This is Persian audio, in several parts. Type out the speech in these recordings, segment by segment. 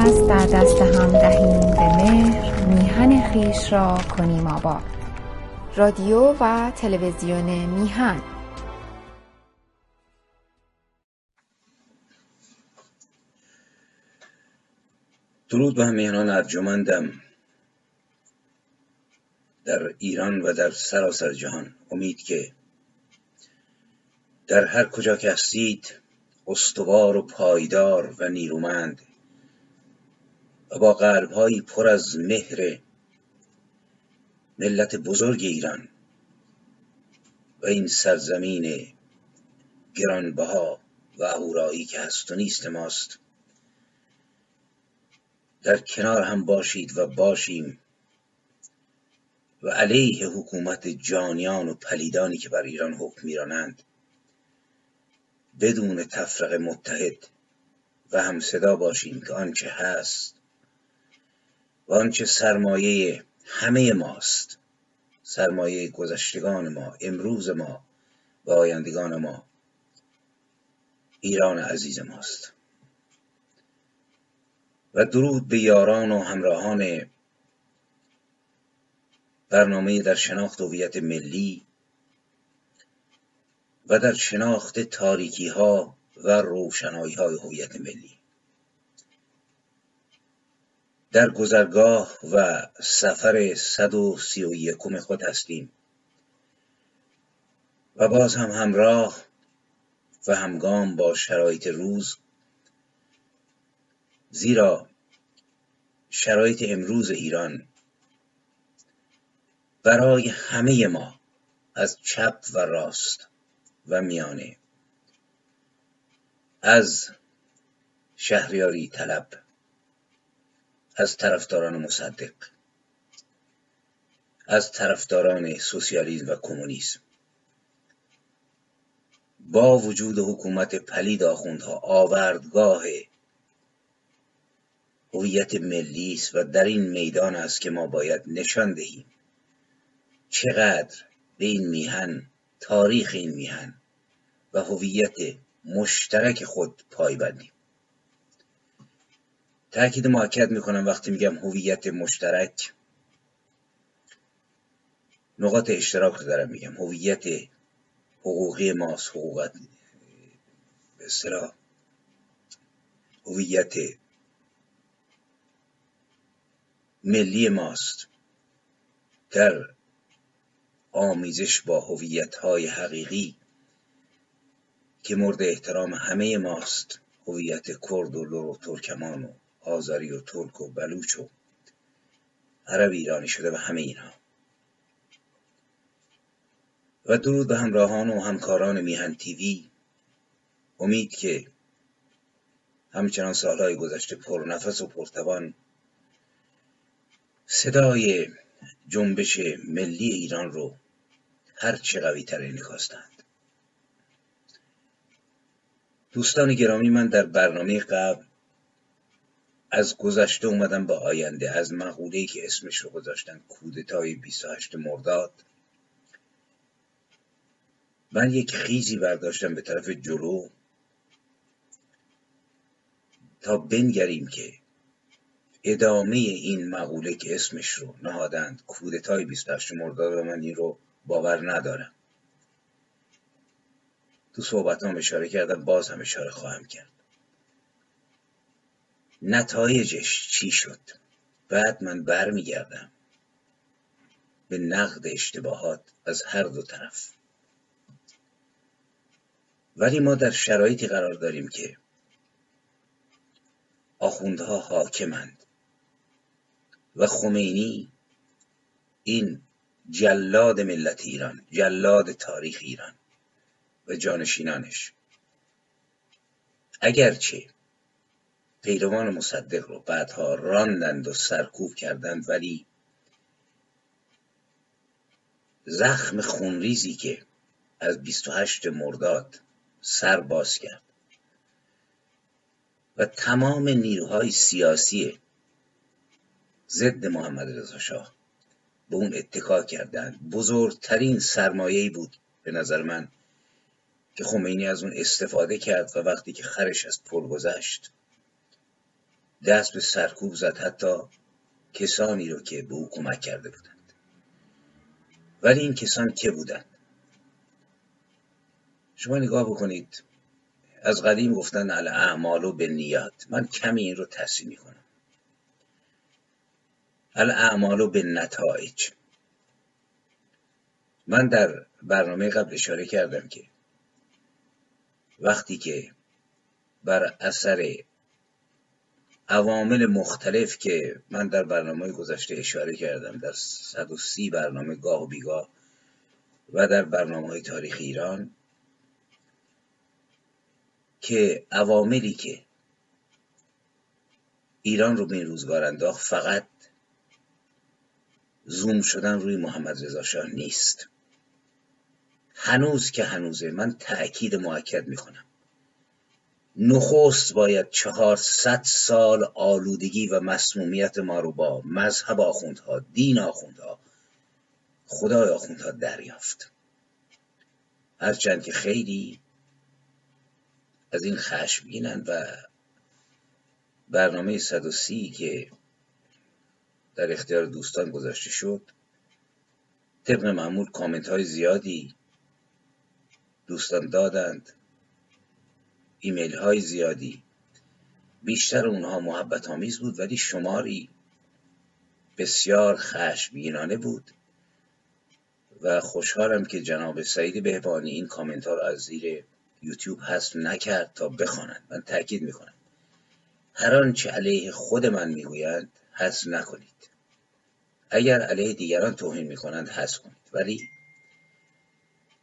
دست در دست هم دهیم به مهر میهن خویش را کنیم آباد. رادیو و تلویزیون میهن. درود به همیهنان ارجمندم در ایران و در سراسر جهان. امید که در هر کجا که هستید استوار و پایدار و نیرومند و با قلبهایی پر از مهر ملت بزرگ ایران و این سرزمین گرانبها و اهورایی که هست و نیست ماست در کنار هم باشید و باشیم و علیه حکومت جانیان و پلیدانی که بر ایران حکم میرانند بدون تفرقه متحد و هم صدا باشیم که آنچه هست و آنچه سرمایه همه ماست. سرمایه گذشتگان ما امروز ما و آیندگان ما. ایران عزیز ماست. و درود به یاران و همراهان برنامه در شناخت هویت ملی و در شناخت تاریکی ها و روشنایی های هویت ملی. در گذرگاه و سفر صد و سی و یکم خود هستیم. و باز هم همراه و همگام با شرایط روز زیرا شرایط امروز ایران برای همه ما از چپ و راست و میانه از شهریاری طلب. از طرفداران مصدق از طرفداران سوسیالیسم و کمونیسم. با وجود حکومت پلید آخوندها آوردگاه هویت ملی است و در این میدان است که ما باید نشان دهیم چقدر به این میهن تاریخ این میهن و هویت مشترک خود پایبندیم. تاکید معکد می‌کنم وقتی میگم هویت مشترک. نقاط اشتراک رو دارم میگم. هویت حقوقی ماست حقوقت به هویت ملی ماست. در آمیزش با هویت های حقیقی که مورد احترام همه ماست هویت کرد و لور و ترکمان و آذری و ترک و بلوچ و عرب ایرانی شده و همه اینها. و درود به همراهان و همکاران میهن تیوی. امید که همچنان سالهای گذشته پرنفس و پرتوان صدای جنبش ملی ایران رو هر چه قوی تر انکاستند دوستان گرامی من در برنامه قبل از گذشته اومدم به آینده از مقوله‌ای که اسمش رو گذاشتن کودتای 28 مرداد. من یک خیزی برداشتم به طرف جلو تا بنگریم که ادامه این مقوله که اسمش رو نهادند کودتای 28 مرداد و من این رو باور ندارم. تو صحبت هم اشاره کردم باز هم اشاره خواهم کرد. نتایجش چی شد؟ بعد من برمیگردم به نقد اشتباهات از هر دو طرف. ولی ما در شرایطی قرار داریم که آخوندها حاکمند و خمینی این جلاد ملت ایران جلاد تاریخ ایران و جانشینانش. اگرچه پیروان مصدق رو بعدها راندند و سرکوب کردند ولی زخم خونریزی که از 28 مرداد سر باز کرد و تمام نیروهای سیاسی ضد محمد رضا شاه به اون اتکا کردند. بزرگترین سرمایه‌ای بود به نظر من که خمینی از اون استفاده کرد و وقتی که خرش از پل گذشت دست به سرکوب زد حتی کسانی رو که به او کمک کرده بودند. ولی این کسان که بودند؟ شما نگاه بکنید از قدیم گفتن الاعمال و به نیات من کمی این رو تصحیح می‌کنم. الاعمال و به نتایج من در برنامه قبل اشاره کردم که وقتی که بر اثر عوامل مختلف که من در برنامه گذشته اشاره کردم در 130 برنامه گاه و بیگاه و در برنامه های تاریخ ایران که عواملی که ایران رو به این روزگار انداخت فقط زوم شدن روی محمد رضا شاه نیست. هنوز که هنوزه من تأکید معکد می‌کنم. نخست باید چهارصد سال آلودگی و مسمومیت ما رو با مذهب آخوندها دین آخوندها خدای آخوندها دریافت. هرچند که خیلی از این خشمگینن و برنامه 130 که در اختیار دوستان گذاشته شد طبق معمول کامنت های زیادی دوستان دادند. ایمیل های زیادی. بیشتر اونها محبت آمیز بود ولی شماری بسیار خشمگینانه بود. و خوشحالم که جناب سعید بهبانی این کامنت ها رو از زیر یوتیوب حذف نکرد تا بخوانند. من تاکید می‌کنم. هر آنچه علیه خود من می‌گویند حذف نکنید. اگر علیه دیگران توهین می‌کنند حذف کنید. ولی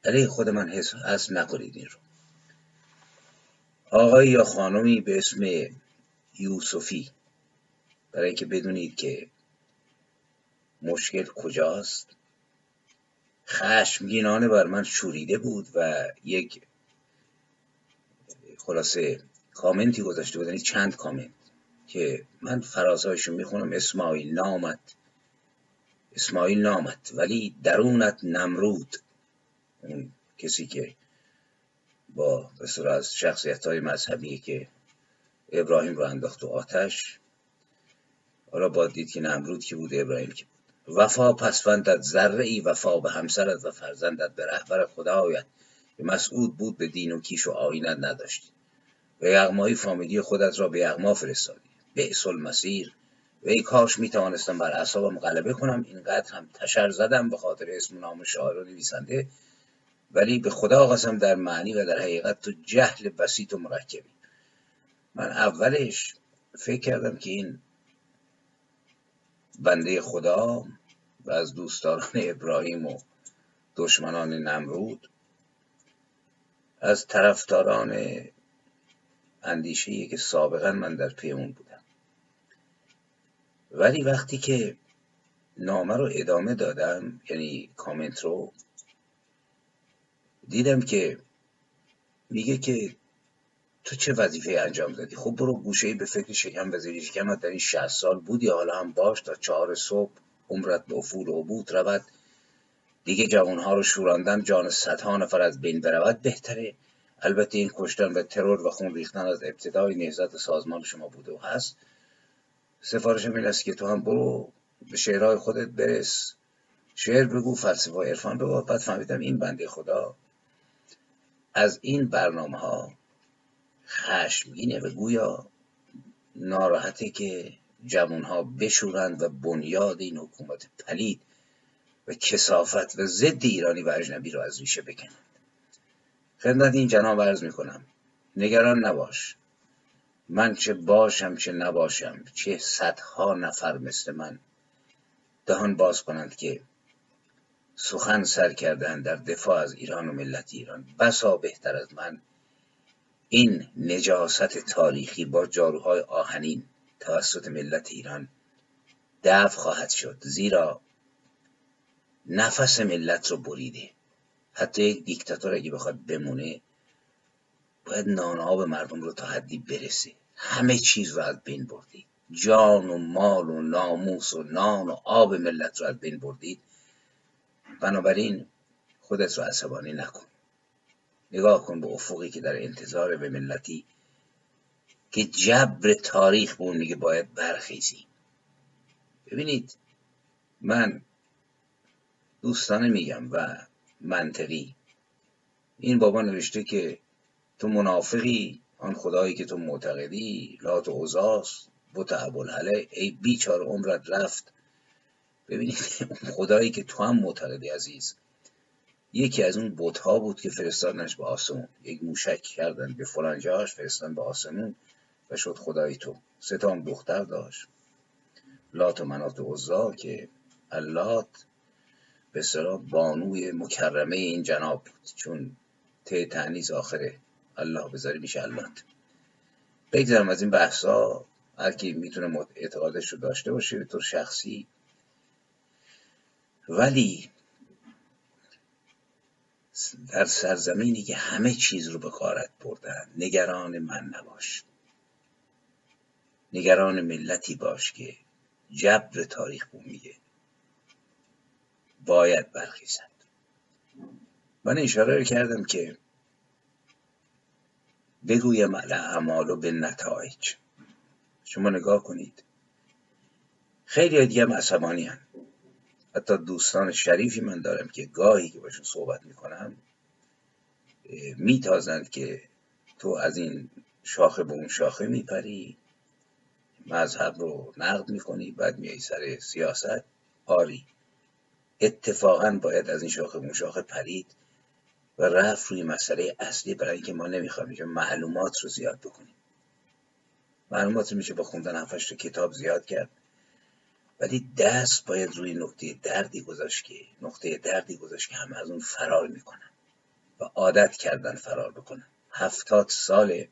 علیه خود من حذف نکنید این رو. آقای یا خانمی به اسم یوسفی. برای که بدونید که مشکل کجاست. خشمگینانه بر من شوریده بود و یک خلاصه کامنتی گذاشته بود یعنی چند کامنت که من فرازهایشون می‌خونم. اسماعیل نامت. اسماعیل نامت. ولی درونت نمرود. اون کسی که با بسیار از شخصیت های مذهبی که ابراهیم رو انداخت و آتش. حالا با دید که نمرود که بود ابراهیم که بود. وفا پسفندت ذره ای وفا به همسرت و فرزندت به رهبر خدایت. که مسعود بود به دین و کیش و آینت نداشتی و یغمایی فامیلی خودت را به یغما فرستادی. بعث المسیر و ای کاش می توانستم بر اعصابم غلبه کنم. اینقدر هم تشر زدم به خاطر اسم نام شاعر و نویسنده. ولی به خدا قسم در معنی و در حقیقت تو جهل بسیط و مرکبی. من اولش فکر کردم که این بنده خدا و از دوستداران ابراهیم و دشمنان نمرود از طرفداران اندیشه که سابقا من در پی اون بودم. ولی وقتی که نامه رو ادامه دادم یعنی کامنت رو دیدم که میگه که تو چه وظیفه انجام دادی؟ خب برو گوشه به فکر شکم وزیری شکم در این 60 سال بودی حالا هم باش تا چهار صبح عمرت به افول و عبود رود. دیگه جوانها رو شوراندن جان صدها نفر از بین برود. بهتره. البته این کشتن و ترور و خون ریختن از ابتدای نهزت سازمان شما بوده و هست. سفارشم این است که تو هم برو به شعرهای خودت برس. شعر بگو فلسفه و عرفان بگو. بعد فهمیدم این بنده خدا از این برنامه ها خشمگینه و گویا. ناراحته که جوان ها بشورند و بنیاد این حکومت پلید و کسافت و ضد ایرانی و اجنبی رو از ریشه بکنند. خدمت این جناب عرض می‌کنم نگران نباش. من چه باشم چه نباشم چه صدها نفر مثل من دهان باز کنند که سخن سر کردن در دفاع از ایران و ملت ایران. بسا بهتر از من. این نجاست تاریخی با جاروهای آهنین توسط ملت ایران دفع خواهد شد. زیرا نفس ملت رو بریده. حتی یک دیکتاتور اگه بخواد بمونه باید نان آب مردم رو تا حدی برسه. همه چیز رو از بین بردید. جان و مال و ناموس و نان و آب ملت رو از بین بردید. بنابراین خودت رو عصبانی نکن. نگاه کن به افقی که در انتظار به ملتی که جبر تاریخ به اون میگه باید برخیزی. ببینید من دوستانه میگم و منطقی. این بابا نوشته که تو منافقی آن خدایی که تو معتقدی لات و اوزاست بت ای بیچار عمرت رفت ببینید خدایی که تو هم معتقدی عزیز. یکی از اون بتها بود که فرستادنش به آسمون. یک موشک کردن به فلان جاش فرستادن به آسمون و شد خدای تو. سه تا دختر داشت. لات و منات و عزا که اللات به صلاح بانوی مکرمه این جناب بود. چون ته تعنیز آخره. الله بذاری میشه اللات. بگذارم از این بحثا هر کی می‌تونه اعتقادش رو داشته باشه به طور شخصی ولی در سرزمینی که همه چیز رو به قارت بردن نگران من نباش. نگران ملتی باش که جبر تاریخ بو میگه. باید برخیزد. من اشاره کردم که بگویم اعمال و به نتایج. شما نگاه کنید. خیلی دیگه هم. حتی دوستان شریفی من دارم که گاهی که باشون صحبت می‌کنم میتازند که تو از این شاخه به اون شاخه میپری مذهب رو نقد می‌کنی بعد میای سر سیاست. آری اتفاقا باید از این شاخه به اون شاخه پرید و رفت روی مسئله اصلی برای اینکه ما نمی‌خوایم اینجا معلومات رو زیاد بکنیم. معلومات میشه با خوندن هفتش کتاب زیاد کرد. ولی دست باید روی نقطه دردی گذاشت که نقطه دردی گذاشت که همه از اون فرار می‌کنن و عادت کردن فرار بکنن. هفتاد سال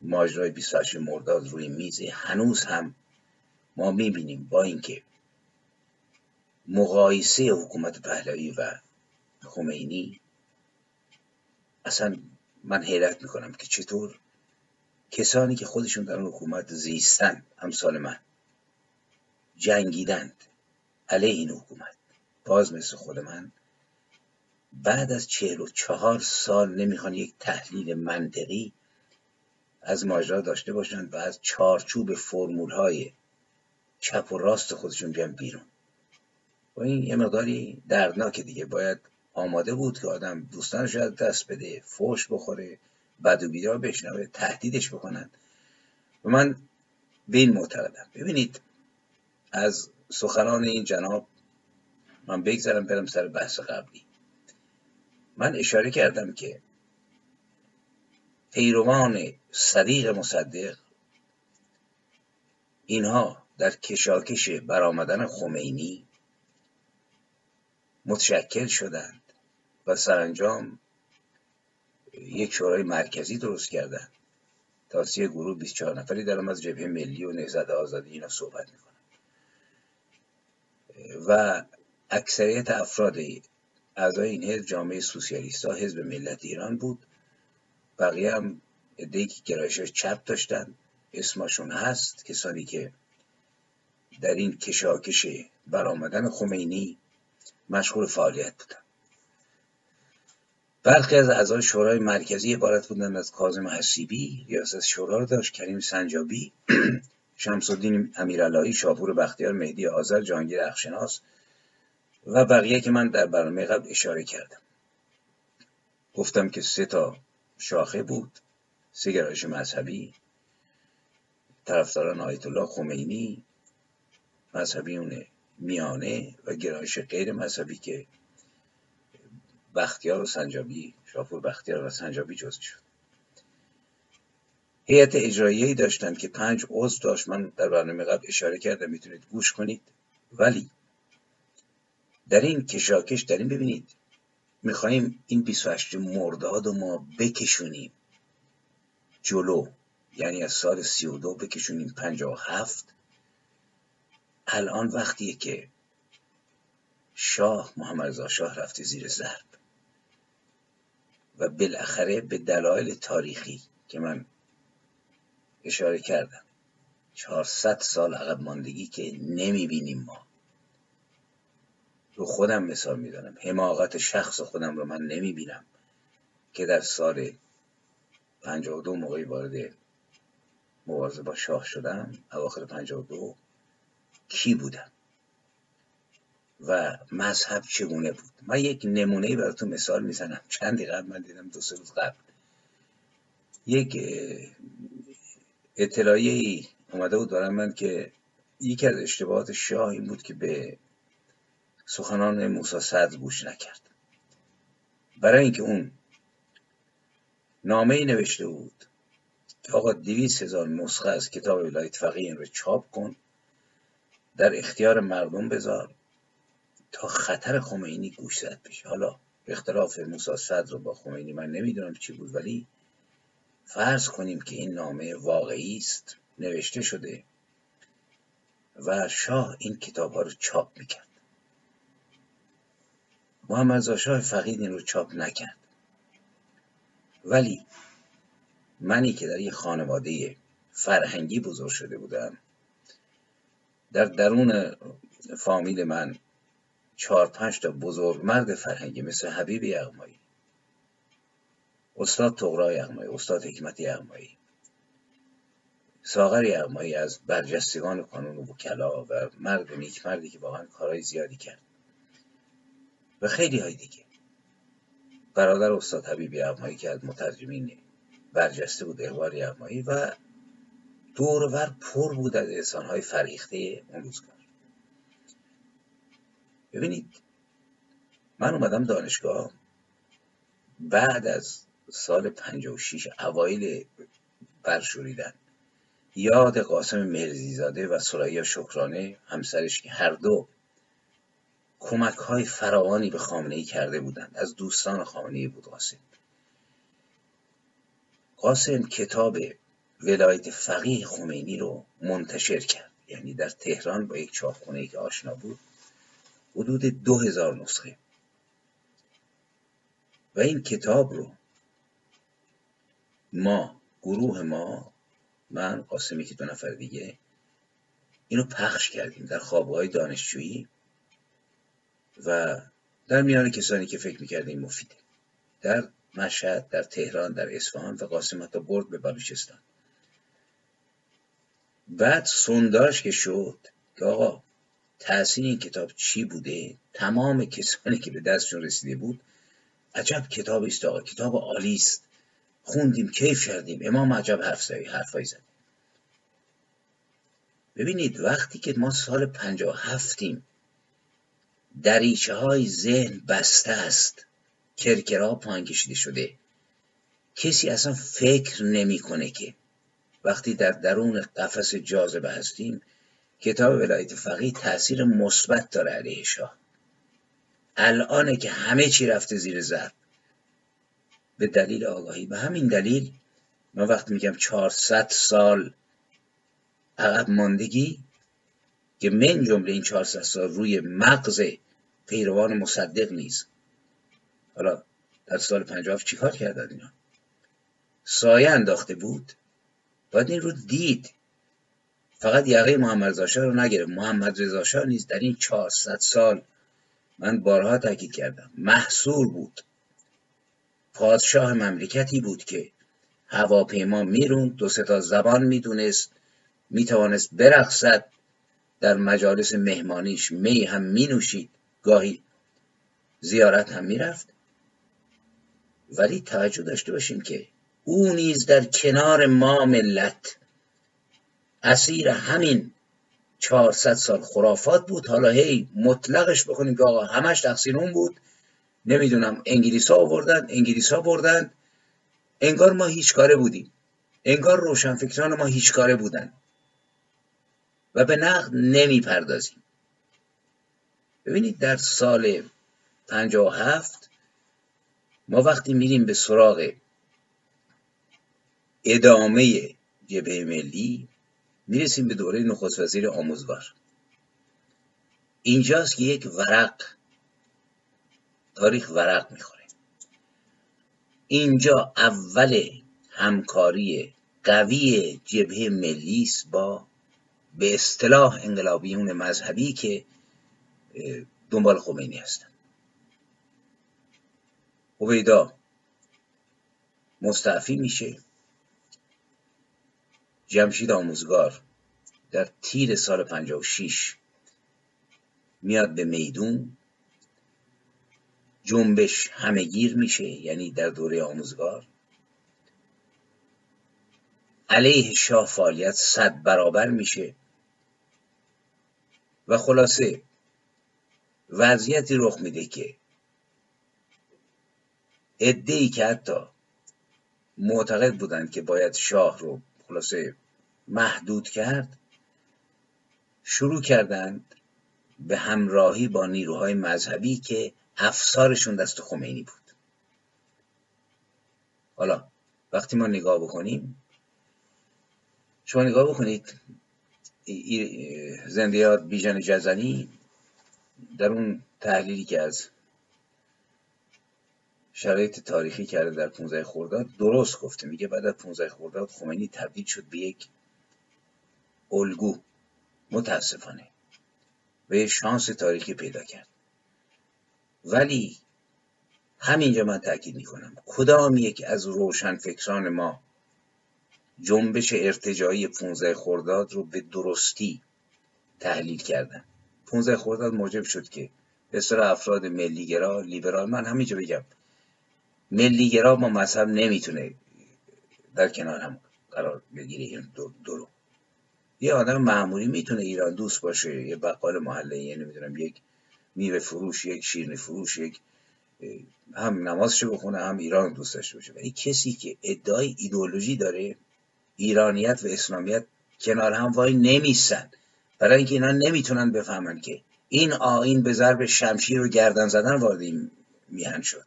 ماجرای 28 مرداد روی میزه هنوز هم ما می‌بینیم با اینکه مقایسه حکومت پهلوی و خمینی اصلا من حیرت می‌کنم که چطور کسانی که خودشون در حکومت زیستن امثال من جنگیدند. علیه این حکومت. باز مثل خود من بعد از چهل و چهار سال نمی‌خوان یک تحلیل منطقی از ماجرا داشته باشند و از چارچوب فرمول های چپ و راست خودشون بیان بیرون. و این یه مقداری دردناک دیگه. باید آماده بود که آدم دوستانش از دست بده فوش بخوره بد و بیدار بشنوه تهدیدش بکنن. و من به این معتقدم. ببینید از سخنان این جناب من بگذارم برم سر بحث قبلی. من اشاره کردم که پیروان صدیق مصدق اینها در کشاکش برآمدن خمینی متشکل شدند و سرانجام یک شورای مرکزی درست کردند. تا سی گروه 24 نفری در از جبهه ملی و نهضت آزادی اینا صحبت می‌کنن و اکثریت افراد اعضای این حزب جامعه سوسیالیست ها حزب ملت ایران بود. بقیه هم ادهی که گرایش چپ داشتن اسمشون هست. کسانی که در این کشاکش برآمدن خمینی مشغول فعالیت بودن. برخی از اعضای شورای مرکزی عبارت بودند از کاظم حسیبی ریاست شورا رو داشت کریم سنجابی. شمس الدین امیراللهی شاپور بختیار مهدی آذر جهانگیر اخشناس و بقیه که من در برنامه قبل اشاره کردم. گفتم که سه تا شاخه بود. سه گرایش مذهبی. طرفداران آیت الله خمینی مذهبیون میانه و گرایش غیر مذهبی که بختیار و سنجابی شاپور بختیار و سنجابی جزء شد. هیئت اجرایی داشتن که پنج عضو داشت من در برنامه قبل اشاره کردم می‌تونید گوش کنید. ولی در این کشاکش در این ببینید میخواییم این 28 مرداد ما بکشونیم جلو. یعنی از سال 32 بکشونیم 57 الان وقتیه که شاه محمد رضا شاه رفته زیر ضرب. و بالاخره به دلایل تاریخی که من اشاره کردم. 400 سال عقب ماندگی که نمی‌بینیم ما. رو خودم مثال می‌دانم حماقت شخص خودم رو من نمی‌بینم که در سال 52 موقعی وارد مبارزه با شاه شدم اواخر 52 کی بودم؟ و مذهب چگونه بود؟ من یک نمونه براتون مثال می‌زنم. چندی قبل من دیدم؟ دو سه روز قبل. یک اطلاعیه ای اومده بود برای من که یکی از اشتباهات شاه این بود که به سخنان موسی صدر گوش نکرد. برای اینکه اون نامه ای نوشته بود که آقا دویست هزار نسخه از کتاب ولایت فقیه رو چاپ کن در اختیار مردم بذار تا خطر خمینی گوش زد بشه. حالا اختلاف موسی صدر رو با خمینی من نمی‌دونم چی بود ولی فرض کنیم که این نامه واقعی است نوشته شده و شاه این کتاب ها رو چاپ می‌کرد. محمد شاه فقید این رو چاپ نکرد. ولی منی که در یه خانواده فرهنگی بزرگ شده بودم در درون فامیل من چهار پنج تا بزرگ مرد فرهنگی مثل حبیب یغمایی استاد تغرا یغمایی استاد حکمت یغمایی ساغر یغمایی از برجستگان قانون و وکلا و مرد نیک مردی که واقعا کارهای زیادی کرد. و خیلی های دیگه. برادر استاد حبیب یغمایی که از مترجمین برجسته بود اقبال یغمایی و دورور پر بود از انسانهای فریخته اون روزگار. ببینید من اومدم دانشگاه بعد از سال 56 اوایل برشوریدن. یاد قاسم مرزیزاده و سریا شکرانه همسرش که هر دو کمک های فراوانی به خامنه ای کرده بودند. از دوستان خامنه ای بود قاسم. قاسم کتاب ولایت فقیه خمینی رو منتشر کرد. یعنی در تهران با یک چاپخونه که آشنا بود حدود دو هزار نسخه. و این کتاب رو ما گروه ما من قاسمی که دو نفر دیگه اینو پخش کردیم در خوابه های دانشجویی و در میان کسانی که فکر می‌کردیم مفیده. در مشهد در تهران در اصفهان و قاسم حتی برد به بلوچستان. بعد سنداش که شد که آقا تأثیر این کتاب چی بوده؟ تمام کسانی که به دستشون رسیده بود عجب کتاب است آقا. کتاب عالی است. خوندیم کیف کردیم. امام عجب حرف زدی حرفایی زد. ببینید وقتی که ما سال پنجاه هفتیم دریچه های ذهن بسته است کرکرها پایین کشیده شده. کسی اصلا فکر نمی‌کنه که وقتی در درون قفس جاذبه هستیم کتاب ولایت فقیه تاثیر مثبت داره علیه شاه. الانه که همه چی رفته زیر ضرب به دلیل آگاهی. به همین دلیل من وقتی میگم 400 سال عقب ماندگی که من جمله این 400 سال روی مغز پیروان مصدق نیست. حالا در سال 57 چیکار کردن اینا؟ سایه انداخته بود. باید این رو دید. فقط یقه محمد رضا رو نگرفت. محمد رضا نیز در این 400 سال من بارها تاکید کردم. محصور بود. پادشاه مملکتی بود که هواپیما میرون دو تا زبان می‌دونست می‌توانست برقصد در مجالس مهمانیش می هم مینوشید. گاهی زیارت هم می‌رفت. ولی توجه داشته باشیم که او نیز در کنار ما ملت. اسیر همین 400 سال خرافات بود. حالا هی مطلقش بکنیم که آقا همش تقصیر اون بود. نمی‌دونم انگلیس ها آوردن انگلیس ها بردن. انگار ما هیچ کاره بودیم. انگار روشنفکران ما هیچ کاره بودن. و به نقد نمی پردازیم ببینید در سال 57 ما وقتی میریم به سراغ ادامه جبهه ملی می‌رسیم به دوره نخست وزیر آموزگار. اینجاست که یک ورق تاریخ ورق می‌خوره. اینجا اول همکاری قوی جبهه ملی است با به اصطلاح انقلابیون مذهبی که دنبال خمینی هستن هویدا مستعفی میشه. جمشید آموزگار در تیر سال 56 میاد به میدون. جنبش همهگیر میشه یعنی در دوره آموزگار. علیه شاه فعالیت صد برابر میشه. و خلاصه وضعیتی رخ میده که ای که حتی معتقد بودند که باید شاه رو خلاصه محدود کرد شروع کردند به همراهی با نیروهای مذهبی که افسارشون دست خمینی بود. حالا وقتی ما نگاه بکنیم شما نگاه بکنید زنده یاد بیژن جزنی در اون تحلیلی که از شرایط تاریخی کرده در 15 خرداد درست گفته. میگه بعد از 15 خرداد خمینی تبدیل شد به یک الگو. متاسفانه. و شانس تاریخی پیدا کرد. ولی همینجا من تاکید می‌کنم. کدام یک از روشن فکران ما جنبش ارتجایی 15 خرداد رو به درستی تحلیل کردن؟ 15 خرداد موجب شد که به افراد ملیگرا لیبرال من همینجا بگم. ملیگرا با مذهب نمی‌تونه در کنار هم قرار بگیره این دو, یه آدم معمولی می‌تونه ایران دوست باشه یه بقال محله یه نمی‌دونم یک میوه فروش یک شیرنی فروش یک هم نمازشو بخونه هم ایران دوست داشته باشه. ولی کسی که ادعای ایدئولوژی داره ایرانیت و اسلامیت کنار هم وای نمیستن برای اینکه اینا نمی‌تونن بفهمن که این آین به ضرب شمشیر و گردن زدن وارد این میهن شد.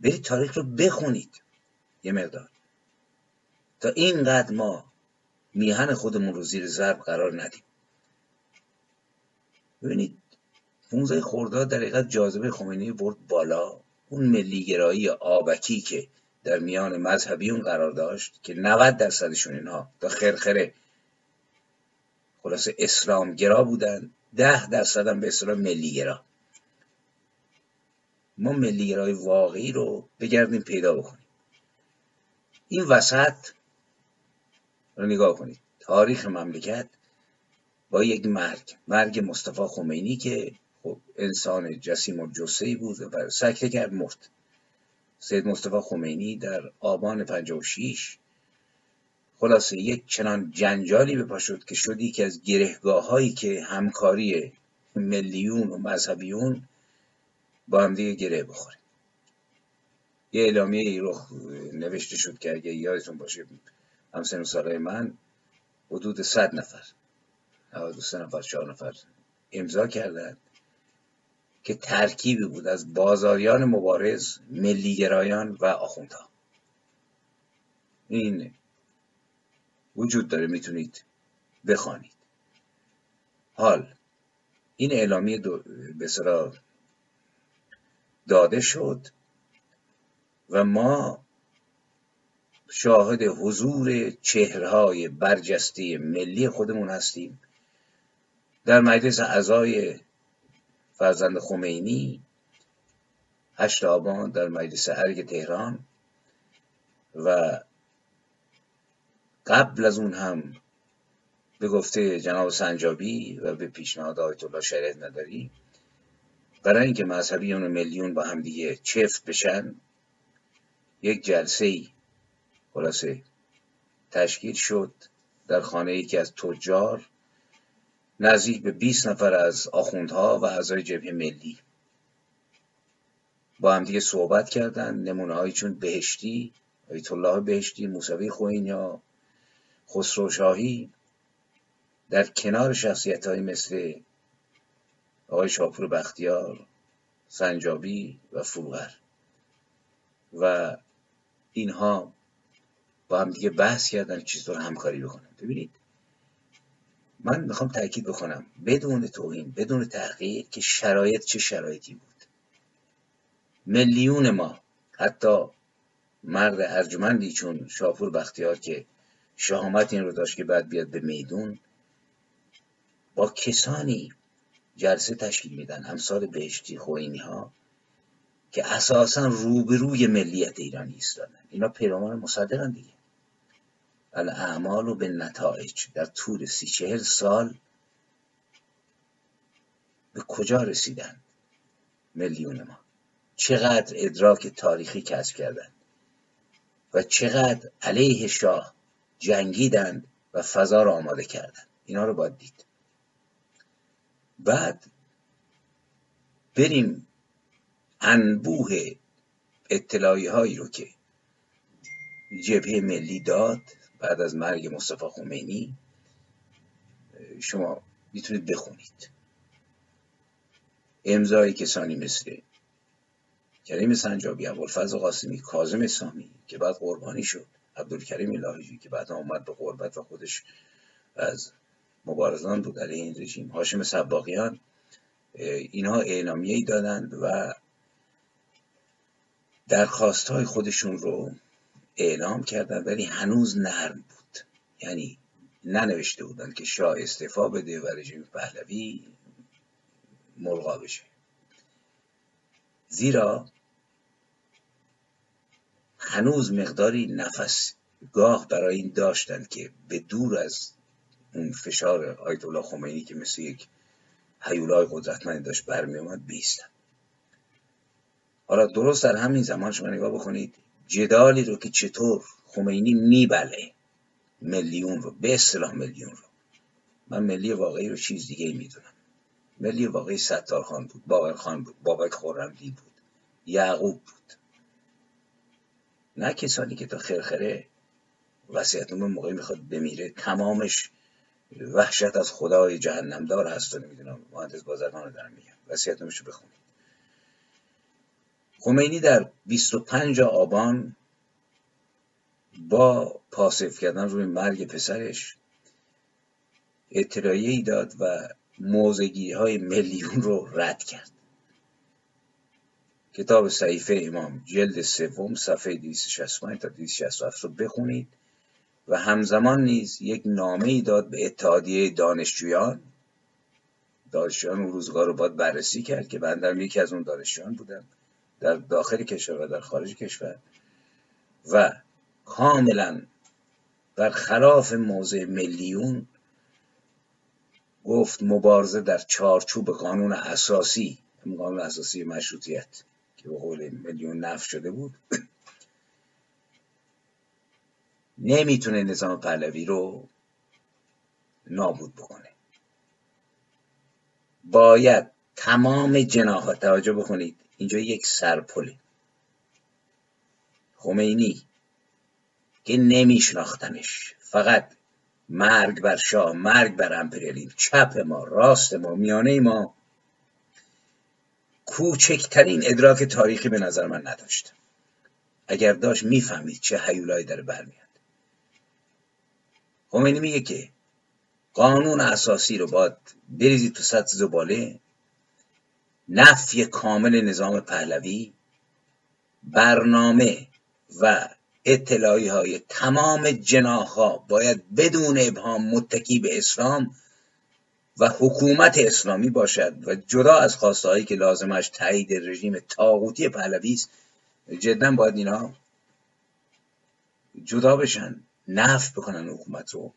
برید تاریخ رو بخونید یه مقدار. تا اینقدر ما میهن خودمون رو زیر ضرب قرار ندیم. ببینید 15 خرداد در حقیقت جاذبه خمینی برد بالا. اون ملیگرایی آبکی که در میان مذهبیون قرار داشت که 90 درصدشون اینها تا خرخره خلاصه اسلامگرا بودن ده درصد هم به اصطلاح ملیگرا. ما ملیگرای واقعی رو بگردیم پیدا بکنیم. این وسط رو نگاه کنید. تاریخ مملکت با یک مرگ مرگ مصطفی خمینی که خب انسان جسیم و جسهی بود و سکته کرد مرد. سید مصطفی خمینی در آبان 56 خلاصه یک چنان جنجالی به پا شد که شد یکی از گرهگاه هایی که همکاری ملیون و مذهبیون با هم دیگه گره بخوره. یه اعلامیه ای رو نوشته شد که اگه یادتون باشه همسن سالهای من حدود صد نفر 93 نفر چهار نفر امضا کردند که ترکیبی بود از بازاریان مبارز ملیگرایان و آخوندها. این وجود داره می‌تونید بخوانید. حال این اعلامیه به داده شد و ما شاهد حضور چهرهای برجسته ملی خودمون هستیم. در مجلس اعضای فرزند خمینی هشت آبان در مجلس ارگ تهران و قبل از اون هم به گفته جناب سنجابی و به پیشنهاد آیت الله شریعت نداری. برای اینکه مذهبیون و میلیون با هم دیگه چفت بشن یک جلسه ای خلاصه تشکیل شد در خانه یکی از تجار نزدیک به 20 نفر از آخوندها و اعضای جبهه ملی با هم دیگه صحبت کردن. نمونه های چون بهشتی آیت الله بهشتی موسوی خوینیا خسرو شاهی در کنار شخصیت های مثل آقای شاپور بختیار سنجابی و فروغر. و اینها با هم دیگه بحث کردن چطور همکاری بکنن. ببینید من می‌خوام تاکید بکنم بدون توهین بدون تحقیق که شرایط چه شرایطی بود. میلیون ما حتی مرد ارجمندی چون شاپور بختیار که شهامت این رو داشت که بعد بیاد به میدون با کسانی جلسه تشکیل میدن امثال بهشتی خوینی ها که اساسا روبروی ملیت ایرانی ایستادن. اینا پیروان مصدقن دیگه. الاعمال به نتایج در طول سی چهل سال به کجا رسیدن میلیون ما؟ چقدر ادراک تاریخی کسب کردند و چقدر علیه شاه جنگیدند و فضا را آماده کردند؟ اینا رو باید دید. بعد بریم انبوه اطلاعی هایی رو که جبهه ملی داد بعد از مرگ مصطفی خمینی شما می‌تونید بخونید. امضای کسانی مثل کریم سنجابی ابوالفضل قاسمی کاظم اسلامی که بعد قربانی شد عبدالکریم لاهیجی که بعد آمد به قربت و خودش از مبارزان بود علیه این رژیم. هاشم سباقیان اینها اعلامیه دادند و درخواست های خودشون رو اعلام کردند ولی هنوز نرم بود. یعنی ننوشته بودند که شاه استعفا بده و رژیم پهلوی ملغا بشه. زیرا هنوز مقداری نفس گاه برای این داشتند که به دور از اون فشار آیت الله خمینی که مثل یک هیولای قدرتمند داشت برمی اومد بیستن. حالا درست در همین زمان شما نگاه بکنید جدالی رو که چطور خمینی میبله میلیون رو به اصطلاح میلیون رو. من ملی واقعی رو چیز دیگه می‌دونم. ملی واقعی ستارخان بود باورخان بود بابک خورمدی بود یعقوب بود. نه کسانی که تا خرخره وسیعتنامه موقعی می‌خواد بمیره تمامش وحشت از خدای جهنمدار هست و نمی‌دونم مهندس بازرگان رو دارم میگم. وسیعتنامش رو بخونید. خمینی در 25 آبان با پاسف کردن روی مرگ پسرش اطلاعیه داد و موزگی های میلیون رو رد کرد. کتاب صحیفه امام جلد سوم صفحه 265 تا 267 رو بخونید و همزمان نیز یک نامه ای داد به اتحادیه دانشجویان. دانشجویان اون روزگار رو باید بررسی کرد که بندم یکی از اون دانشجویان بودم در داخل کشور و در خارج کشور و کاملا در خلاف موضع میلیون گفت مبارزه در چارچوب قانون اساسی قانون اساسی مشروطیت که به قول میلیون نفت شده بود نمی‌تونه نظام پهلوی رو نابود بکنه. باید تمام جناحات توجه بکنید اینجا یک سرپله خمینی. که نمیشناختنش فقط مرگ بر شاه مرگ بر امپریالیسم چپ ما راست ما میانه ما. کوچکترین ادراک تاریخی به نظر من نداشت. اگر داشت می‌فهمید چه حیولایی داره برمیاد. خمینی میگه که قانون اساسی رو باید بریزید تو سطح زباله. نفی کامل نظام پهلوی برنامه و اطلاعی های تمام جناح ها باید بدون ابهام متکی به اسلام و حکومت اسلامی باشد و جدا از خواسته هایی که لازمش تایید رژیم تاغوتی پهلوی است جدا باید اینا جدا بشن نف بکنن حکومت رو.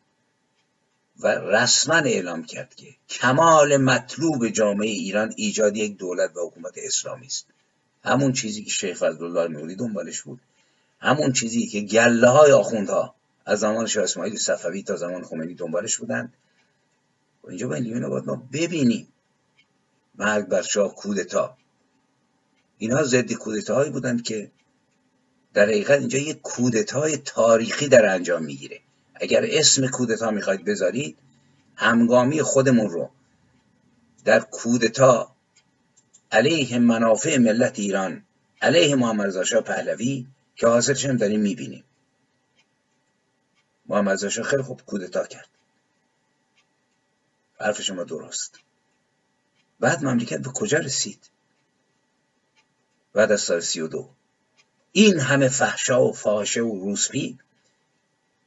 و رسما اعلام کرد که کمال مطلوب جامعه ایران ایجاد یک دولت و حکومت اسلامی است. همون چیزی که شیخ فضلالله نوری دنبالش بود. همون چیزی که گله های آخوندها از زمان شاه اسماعیل صفوی تا زمان خمینی دنبالش بودند. و اینجا باید اینو باید ما ببینیم. مرگ بر شاه کودتا. اینها ضد کودتاهایی بودند که در حقیقت اینجا یک کودتای تاریخی در انجام می‌گیره. اگر اسم کودتا می‌خواید بذارید همگامی خودمون رو در کودتا علیه منافع ملت ایران علیه محمد رضا پهلوی که حاصلش هم داریم می‌بینیم. محمد رضا خیلی خوب کودتا کرد. حرف شما درست. بعد مملکت به کجا رسید؟ بعد از سال سی و دو. این همه فحشا و فاحشه و روسپی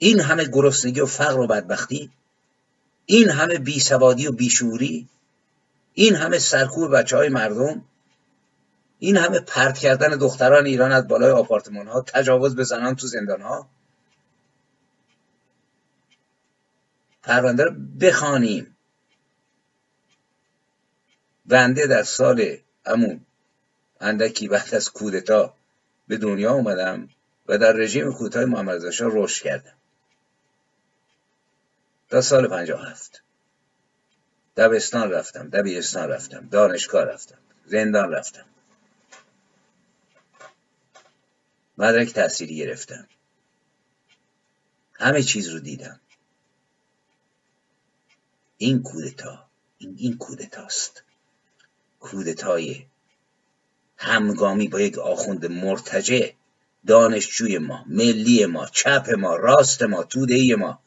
این همه گرسنگی و فقر و بدبختی این همه بیسوادی و بیشوری این همه سرکوب بچه های مردم این همه پرت کردن دختران ایران از بالای آپارتمان ها تجاوز به زنان تو زندان ها پرونده رو بخوانیم. بنده در سال همون اندکی بعد از کودتا به دنیا اومدم و در رژیم کوتاه محمد رضا رشد کردم. تا سال 57 دبستان رفتم دبیرستان رفتم دانشگاه رفتم زندان رفتم. مدرک تحصیلی گرفتم. همه چیز رو دیدم. این کودتا این, این کودتاست. کودتای همگامی با یک آخوند مرتجع دانشجوی ما ملی ما چپ ما راست ما توده ما.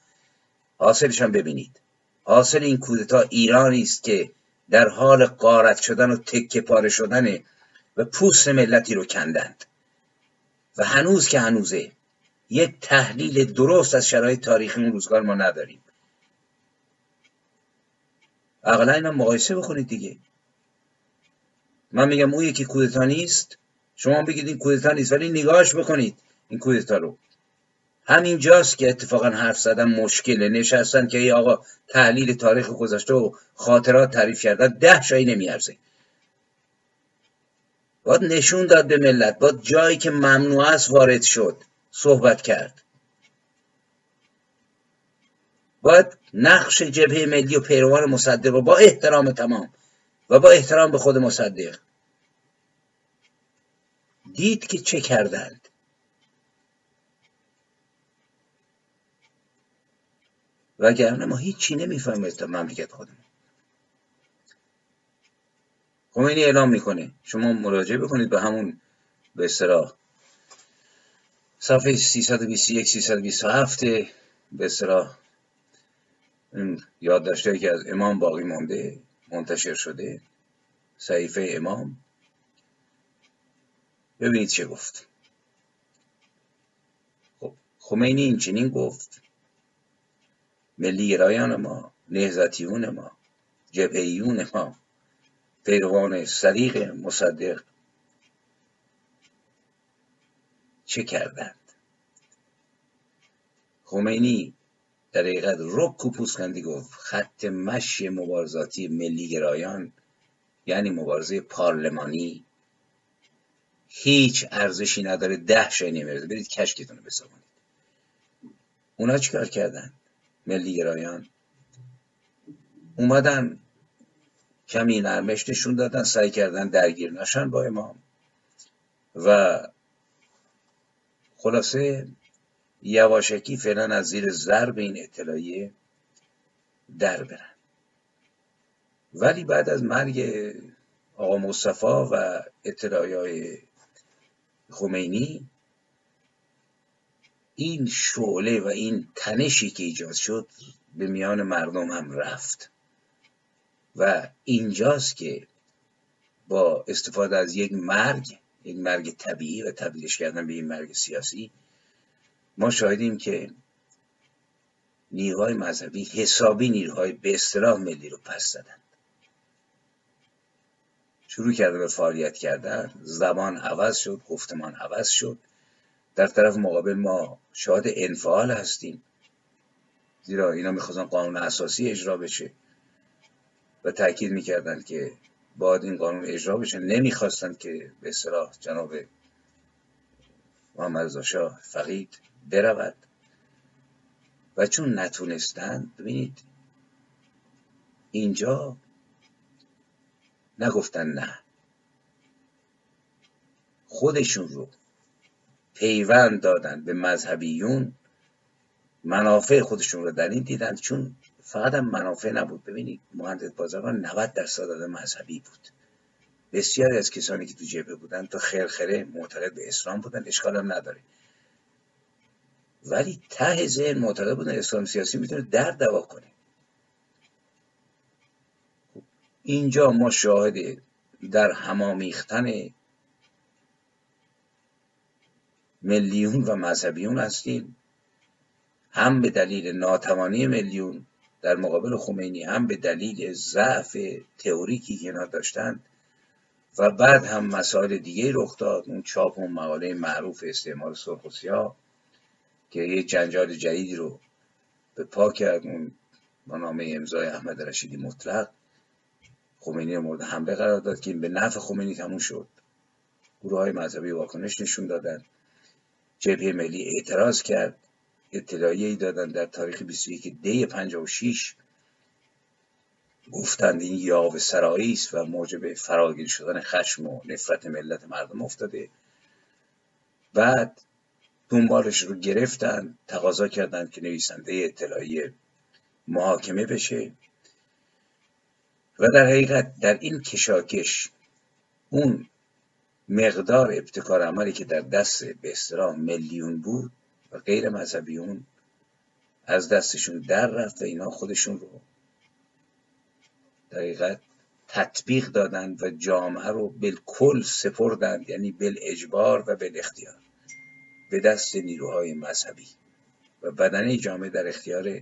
حاصلش هم ببینید. حاصل این کودتا ایرانی است که در حال قارت شدن و تکه پاره شدن و پوست ملتی رو کندند. و هنوز که هنوزه یک تحلیل درست از شرایط تاریخی اون روزگار ما نداریم. اقلا اینا مقایسه بکنید دیگه. من میگم اون یکی کودتا نیست. شما بگید این کودتا نیست ولی نگاهش بکنید این کودتا رو. همین جاست که اتفاقا حرف زدن مشکله. نشستن که ای آقا تحلیل تاریخ گذشته و خاطرات تعریف کردن ده شایی نمیارزه. باید نشون داد به ملت باید جایی که ممنوع است وارد شد صحبت کرد. باید نقش جبهه ملی و پیروان مصدق و با احترام تمام و با احترام به خود مصدق دید که چه کردند وگرنه ما هیچی نمی‌فهمیم تا مملکت خودمون. خمینی اعلام می‌کنه. شما مراجعه بکنید به همون به اصطلاح صفحه 321 327 به اصطلاح یادداشته که از امام باقی مانده منتشر شده صحیفه امام. ببینید چه گفت. خب خمینی این چنین گفت. ملی گرایان ما نهزتیون ما جبهیون ما پیروان صدیق مصدق چه کردند؟ خمینی در حقیقت رک و پوسکندی گفت خط مشی مبارزاتی ملی گرایان یعنی مبارزه پارلمانی. هیچ ارزشی نداره ده شای نمیرده برید کشکتون رو بسابونید اونا چیکار کردن؟ ملی گرایان. اومدن کمی نرمش نشون دادن سعی کردن درگیر نشن با امام. و خلاصه یواشکی فعلا از زیر ضرب این اطلاعیه در برن. ولی بعد از مرگ آقا مصطفی و اطلاعی خمینی این شعله و این تنشی که ایجاد شد به میان مردم هم رفت. و اینجاست که با استفاده از یک مرگ یک مرگ طبیعی و تبدیلش کردن به یک مرگ سیاسی ما شاهدیم که نیروهای مذهبی حسابی نیروهای به اصطلاح ملی رو پس زدن. شروع کرده به فعالیت کردن زبان عوض شد گفتمان عوض شد. در طرف مقابل ما شاهد انفعال هستیم. زیرا اینا می‌خواستن قانون اساسی اجرا بشه. و تاکید می‌کردند که باید این قانون اجرا بشه. نمی‌خواستند که به اصطلاح جناب محمد رضا فقید برود. و چون نتونستند ببینید اینجا نگفتن نه. خودشون رو پیوند دادن به مذهبیون منافع خودشون رو در این دیدن چون فقط هم منافع نبود. ببینید مهندس بازرگان 90 درصد آدم مذهبی بود. بسیاری از کسانی که تو جبهه بودن تا خرخره معتقد به اسلام بودن اشکال هم نداره. ولی ته ذهن معتقد بودن اسلام سیاسی می‌تونه درد دوا کنه. اینجا ما شاهد در همامیختن ملیون و مذهبیون هستیم. هم به دلیل ناتوانی ملیون در مقابل خمینی هم به دلیل ضعف تئوریکی که اینا داشتند و بعد هم مسائل دیگه رخ داد اون چاپ اون مقاله معروف استعمال سرخ و سیاه که یه جنجال جدیدی رو به پا کرد اون با نامه امضای احمد رشیدی مطلق. خمینی مورد حمله قرار داد که این به نفع خمینی تموم شد. گروه های مذهبی واکنش نشون دادن. جبهه ملی اعتراض کرد. اطلاعیه ای دادن در تاریخ 21 دی 56 گفتند این یاوه سرایی است و موجب فراگیر شدن خشم و نفرت ملت مردم افتاده. بعد دنبالش رو گرفتن تقاضا کردند که نویسنده اطلاعیه محاکمه بشه. و در حقیقت در این کشاکش اون مقدار ابتکار عملی که در دست به اصطلاح میلیون بود و غیر مذهبیون از دستشون در رفت و اینا خودشون رو در حقیقت تطبیق دادند و جامعه رو بالکل سپردند یعنی بل اجبار و بل اختیار به دست نیروهای مذهبی. و بدنه جامعه در اختیار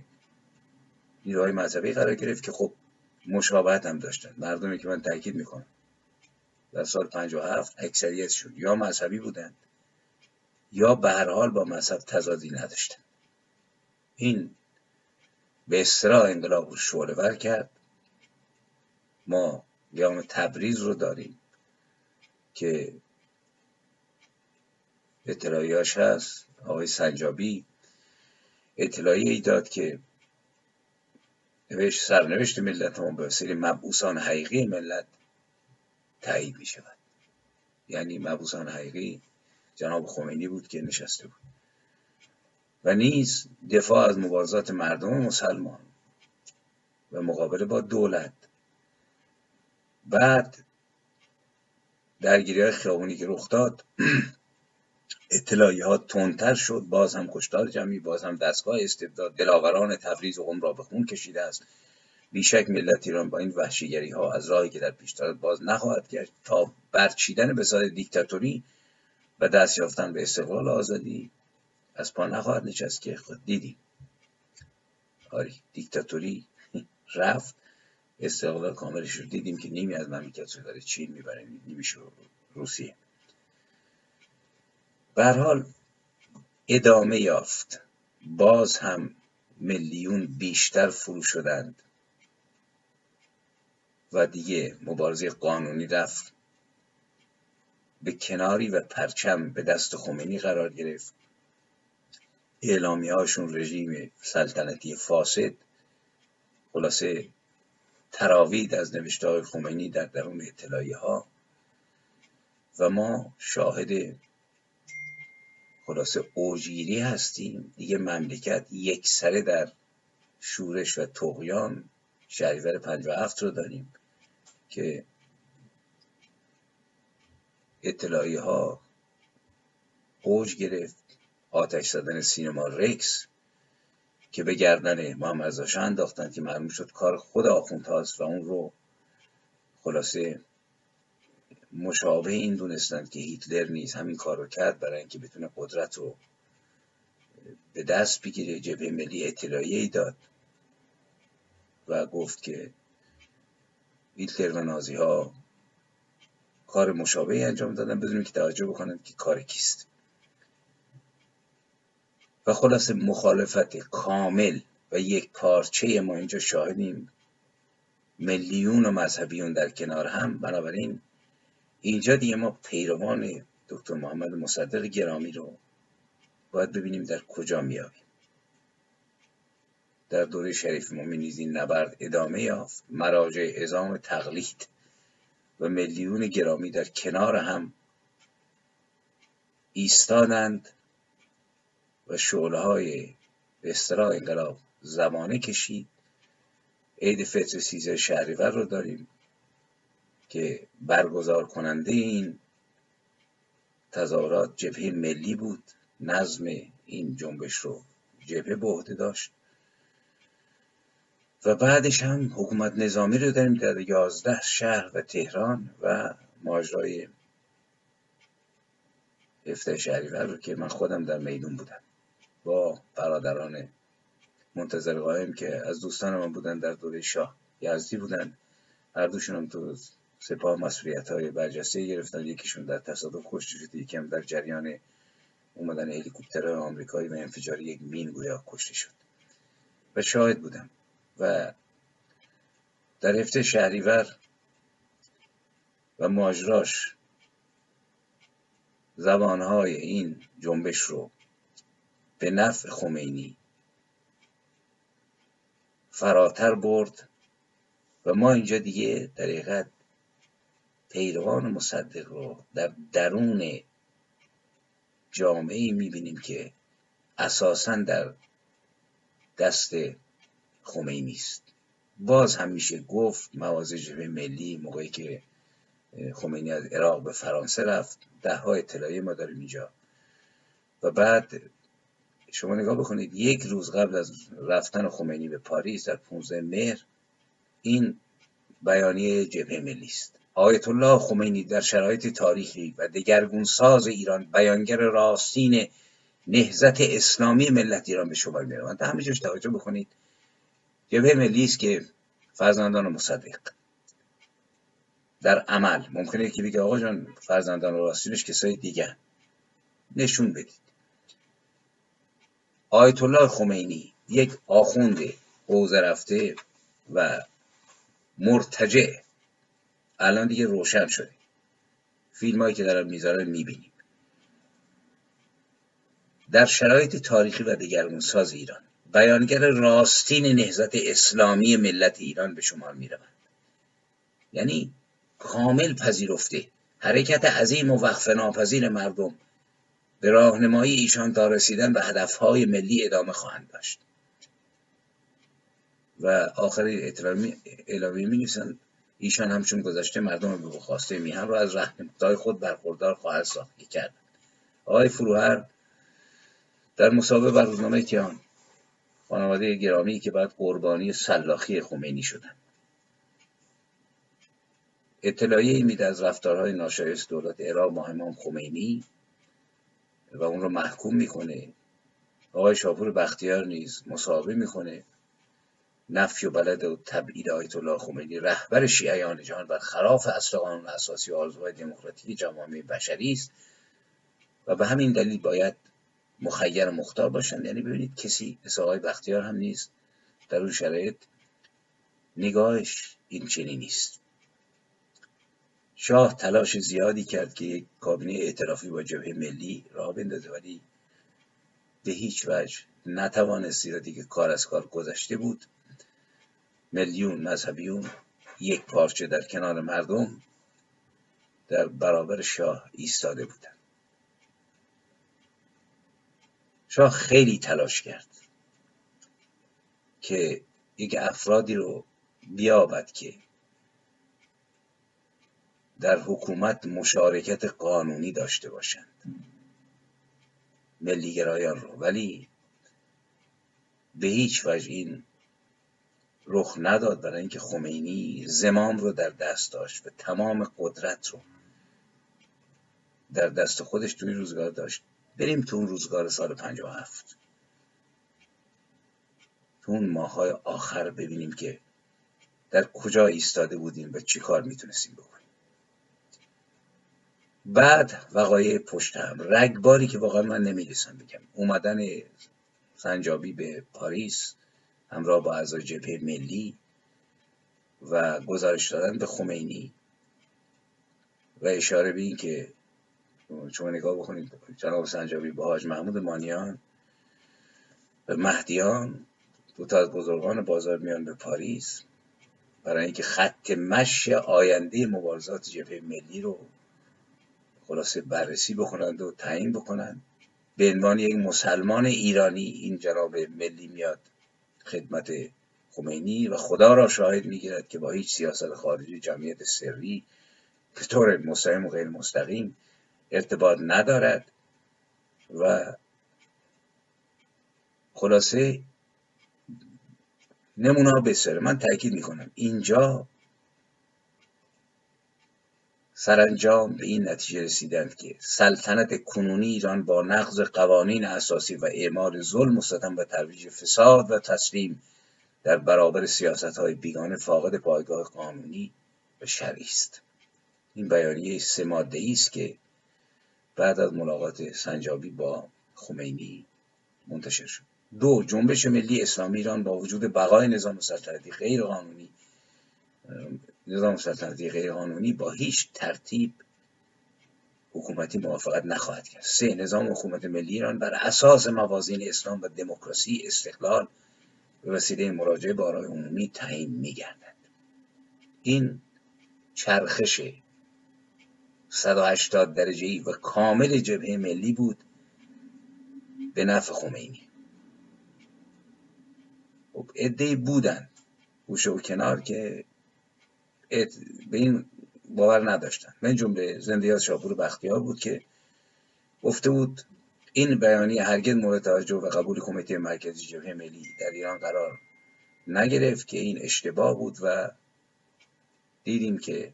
نیروهای مذهبی قرار گرفت که خب مشابهت هم داشتن. مردمی که من تاکید می‌کنم. در سال 57 اکثریتشون یا مذهبی بودند یا به هر حال با مذهب تضادی نداشتن این به اصطلاح انقلاب رو شعله ور کرد. ما قیام تبریز رو داریم که اطلاعیاش هست. آقای سنجابی اطلاعی ای داد که نوشت سرنوشت ملت ما به وسیله مبعوثان حقیقی ملت تایید می شود یعنی مبعوثان حقیقی جناب خمینی بود که نشسته بود. و نیز دفاع از مبارزات مردم مسلمان و مقابله با دولت. بعد درگیری های خیابونی که رخ داد اطلاعی ها تندتر شد. باز هم کشتار جمعی باز هم دستگاه استبداد دلاوران تبریز و قم را به خون کشیده است. بیشک ملت ایران با این وحشیگری ها از راهی که در پیش دارد باز نخواهد کرد تا برچیدن به ساده دیکتاتوری و دست یافتن به استقلال آزادی از پا نخواهد نشست که خود دیدیم آری دیکتاتوری رفت استقلال کاملش رو دیدیم که نیمی از مملکت رو داره چین می‌بره نیمیش رو روسیه. به حال ادامه یافت. باز هم میلیون بیشتر فرو شدند. و دیگه مبارزه قانونی رفت. به کناری و پرچم به دست خمینی قرار گرفت. اعلامی هاشون رژیم سلطنتی فاسد. خلاصه تراوید از نوشته های خمینی در درون اطلاعی ها و ما شاهد خلاصه اوجیری هستیم. دیگه مملکت یک سره در شورش و تقیان شهریور هفت رو داریم. که اطلاعی ها اوج گرفت آتش زدن سینما رکس که به گردن محمد رضا انداختن که معلوم شد کار خود آخوندهاست و اون رو خلاصه مشابه این دونستند که هیتلر نیز همین کار رو کرد برای اینکه بتونه قدرت رو به دست بگیره جبهه ملی اطلاعیه داد و گفت که هیتلر و نازی ها کار مشابهی انجام دادن بدون که توجه بکنند که کار کیست. و خلاصه مخالفت کامل و یک پارچه ما اینجا شاهدیم. میلیون و مذهبیون در کنار هم. بنابراین اینجا دیگه ما پیروان دکتر محمد مصدق گرامی رو باید ببینیم در کجا میابیم در دوره شریف مومنیز این نبرد ادامه یافت. مراجع ازام تقلید و میلیون گرامی در کنار هم ایستادند و شعله های به اصطلاح انقلاب زمانه کشید. عید فطر سیزه شهریور رو داریم که برگزار کننده این تظاهرات جبهه ملی بود. نظم این جنبش رو جبهه به داشت. و بعدش هم حکومت نظامی رو داریم در یازده شهر و تهران و ماجرای هفته شهریور رو که من خودم در میدون بودم. با برادران منتظر قایم که از دوستان من بودن در دوره شاه یزدی بودن. هر دوشون هم تو سپاه مسئولیت های برجسته گرفتن. یکیشون در تصادف کشته شده یکم در جریان اومدن هلیکوپتر آمریکایی و انفجار یک مین گویا کشته شد. و شاهد بودم. و در هفته شهریور و ماجراش زبانهای این جنبش رو به نفع خمینی فراتر برد و ما اینجا دیگه در پیروان مصدق رو در درون جامعه می‌بینیم که اساسا در دست خمینی است باز هم میشه گفت مواضع جبهه ملی موقعی که خمینی از عراق به فرانسه رفت ده ها اطلاعی ما داریم اینجا. و بعد شما نگاه بکنید یک روز قبل از رفتن خمینی به پاریس در 15 مهر این بیانیه جبهه ملی است. آیت الله خمینی در شرایط تاریخی و دگرگونساز ایران بیانگر راستین نهزت اسلامی ملت ایران به شما می‌روند همه جاش توجه بکنید. جبهه ملی است که فرزندان مصدق. در عمل. ممکنه که بگه آقا جان فرزندان راستینش کسای دیگه. نشون بدید. آیت الله خمینی یک آخوند حوزه رفته و مرتجع. الان دیگه روشن شده. فیلم هایی که دارم می‌ذارم می‌بینیم. در شرایط تاریخی و دگرگونساز ایران. بیانگر راستین نهزت اسلامی ملت ایران به شما می‌روند. یعنی کامل پذیرفته حرکت عظیم و وقف ناپذیر مردم به راهنمایی ایشان تا رسیدن به هدفهای ملی ادامه خواهند داشت. و آخر اعلامی می نویسند ایشان همچون گذشته مردم به خواسته میهن را از رهنمودهای خود برخوردار خواهد ساخت. کرد آقای فروهر در مسابقه بر روزنامه کیان خانواده گرامی که بعد قربانی سلاخی خمینی شدند اطلاعیه میده از رفتارهای ناشایست دولت عراق با امام خمینی و اون رو محکوم می‌کنه. آقای شاپور بختیار نیز مصاحبه می‌کنه. نفی و بلد و تبعید آیت الله خمینی رهبر شیعیان جهان بر خلاف اصل قانون اساسی و آرزوهای دموکراتیک جوامع بشری است و به همین دلیل باید مخیر مختار باشند یعنی ببینید کسی مثل آقای بختیار هم نیست. در اون شرایط نگاهش این چنین نیست. شاه تلاش زیادی کرد که یک کابینه اعترافی با جبهه ملی راه بندازه ولی به هیچ وجه نتوانست زیرا دیگه کار از کار گذشته بود. میلیون مذهبیون یک پارچه در کنار مردم در برابر شاه ایستاده بودند. شاه خیلی تلاش کرد که یک افرادی رو بیابد که در حکومت مشارکت قانونی داشته باشند. ملیگرایان رو. ولی به هیچ وجه این رخ نداد برای اینکه خمینی زمام رو در دست داشت و تمام قدرت رو در دست خودش توی روزگار داشت. بریم تو اون روزگار سال 57 تو اون ماهای آخر ببینیم که در کجا ایستاده بودیم و چی کار می‌تونستیم بکنیم. بعد وقایع پشت هم. رگباری که واقعا من نمی‌رسم بگم. اومدن سنجابی به پاریس همراه با اعضای جبهه ملی و گزارش دادن به خمینی و اشاره به این که شما نگاه بکنید. جناب سنجابی با حاج محمود مانیان به مهدیان دو تا از بزرگان بازار میان به پاریس برای اینکه خط مشی آینده مبارزات جبهه ملی رو خلاصه بررسی بکنند و تعیین بکنند. به عنوان یک مسلمان ایرانی این جناب ملی میاد خدمت خمینی و خدا را شاهد می‌گیرد که با هیچ سیاست خارجی جمعیت سری به طور مستقیم و غیر مستقیم ارتباط ندارد و خلاصه نمونه بسیاره. من تاکید می‌کنم. اینجا سرانجام به این نتیجه رسیدند که سلطنت کنونی ایران با نقض قوانین اساسی و اعمال ظلم مستدم و ترویج فساد و تسلیم در برابر سیاست های بیگانه فاقد پایگاه قانونی و شرعی است. این بیانیه سه ماده است که بعد از ملاقات سنجابی با خمینی منتشر شد. دو جنبش ملی اسلامی ایران با وجود بقای نظام سلطنتی غیر قانونی نظام سلطنتی غیر قانونی با هیچ ترتیب حکومتی موافقت نخواهد کرد. سه نظام حکومت ملی ایران بر اساس موازین اسلام و دموکراسی استقلال به وسیله مراجعه به آرای عمومی تعیین میگردد. این چرخش 180 درجه ای و کامل جبهه ملی بود به نفع خمینی. خب عده بودن گوشه و کنار که به این باور نداشتن. من جمله زندیات شاپور بختیار بود که گفته بود این بیانیه هرگز مورد توجه و قبول کمیته مرکزی جبهه ملی در ایران قرار نگرفت که این اشتباه بود و دیدیم که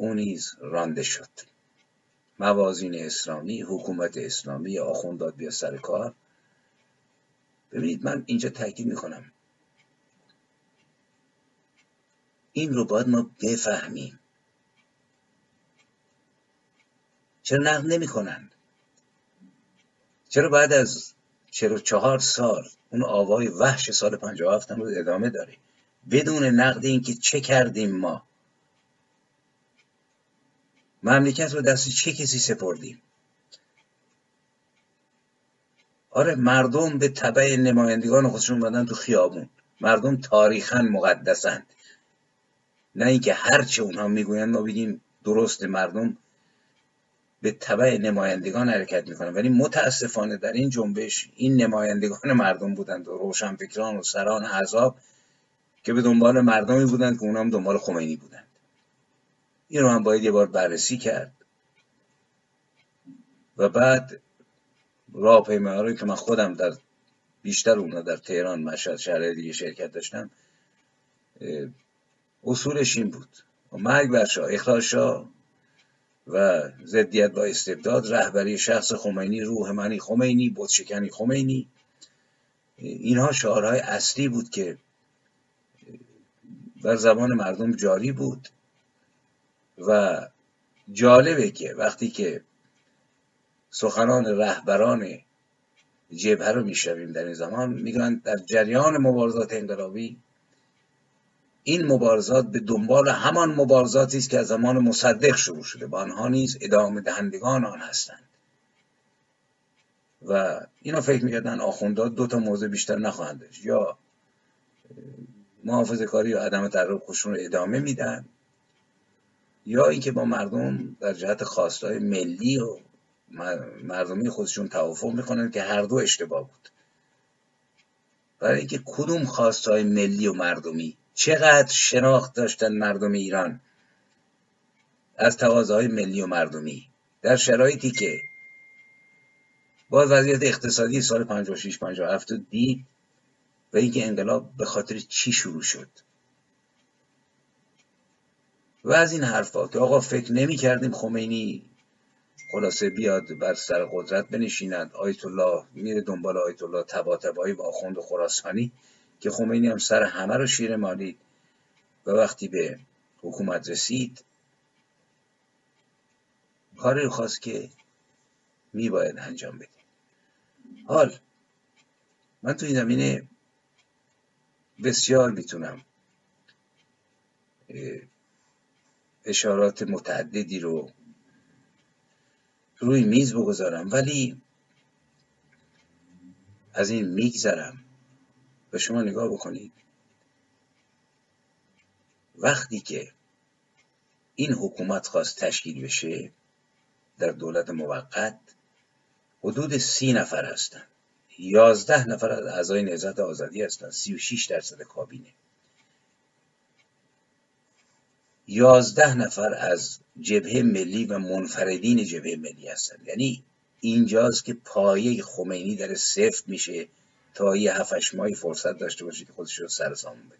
او نیز رانده شد. موازین اسلامی حکومت اسلامی آخونداد بیا سر کار. ببینید من اینجا تاکید می‌کنم. این رو باید ما بفهمیم. چرا نقد نمی کنند چرا بعد از چرا چهار سال اون آوای وحش سال 57 هم رو ادامه داره؟ بدون نقد اینکه چه کردیم ما؟ مملکت رو دست چه کسی سپردیم؟ آره مردم به طبع نمایندگان خودشون بدن تو خیابون. مردم تاریخا مقدسند. نه اینکه هرچه اونها می‌گویند ما بگیم درست مردم به طبع نمایندگان حرکت می‌کنن. ولی متاسفانه در این جنبش این نمایندگان مردم بودند و روشنفکران و سران احزاب که به دنبال مردمی بودند که اونها هم دنبال خمینی بودند. این رو هم باید یه بار بررسی کرد. و بعد راهپیمایی که من خودم در بیشتر اونا در تهران مشهد شهر دیگه شرکت داشتم اصولش این بود. مرگ بر شاه اخراج و ضدیت با استبداد رهبری شخص خمینی روح منی خمینی بودشکنی خمینی. اینها شعارهای اصلی بود که بر زبان مردم جاری بود. و جالبه که وقتی که سخنان رهبران جبهه رو میشنویم در این زمان میگن در جریان مبارزات انقلابی این مبارزات به دنبال همان مبارزاتی است که از زمان مصدق شروع شده. و آنها نیز ادامه دهندگان آن هستند. و اینا فکر می‌کردن آخوندها دو تا موضوع بیشتر نخواهند داشت. یا محافظه کاری یا عدم تعرق خودشون رو ادامه میدن یا اینکه با مردم در جهت خواستهای ملی و مردمی خودشون توافق می‌کنن که هر دو اشتباه بود. برای اینکه کدوم خواستهای ملی و مردمی چقدر شناخت داشتن مردم ایران؟ از تقاضاهای ملی و مردمی. در شرایطی که با وضعیت اقتصادی سال 56 57 دید و اینکه انقلاب به خاطر چی شروع شد. و از این حرفا که آقا فکر نمی کردیم خمینی خلاصه بیاد بر سر قدرت بنشیند. آیت الله میره دنبال آیت الله تبا تبایی با آخوند خراسانی که خمینی هم سر همه رو شیر مالید. و وقتی به حکومت رسید کاری رو خواست که می باید انجام بده. حال من تو این زمینه بسیار می‌تونم اشارات متعددی رو روی میز بگذارم ولی از این میگذرم. به شما نگاه بکنید. وقتی که این حکومت خواست تشکیل بشه در دولت موقت حدود سی نفر هستند یازده نفر از اعضای نهضت آزادی هستند سی و شیش درصد کابینه. یازده نفر از جبهه ملی و منفردین جبهه ملی هستند. یعنی اینجاست که پایه خمینی در سفت میشه تا یه هفتش ماهی فرصت داشته باشه که خودش رو سر سامون بده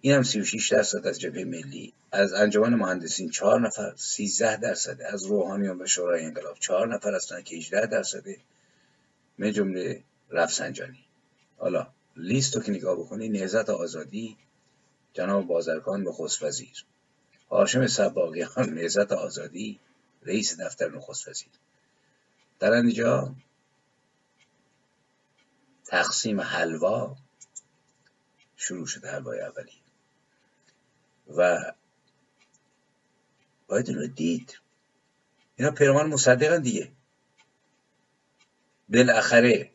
این هم 36 درصد از جبهه ملی. از انجمن مهندسین 4 نفر 13 درصد. از روحانیان و شورای انقلاب 4 نفر هستن که 18 درصد. من جمله رفسنجانی. حالا لیست رو که نگاه بکنی نهزت آزادی جناب بازرگان نخست وزیر. هاشم سباقیان نهزت آزادی رئیس دفتر نخست وزیر. در اینجا تقسیم حلوا شروع شد حلوای اولی. و باید این رو دید. اینا پیروان مصدقن دیگه. بالاخره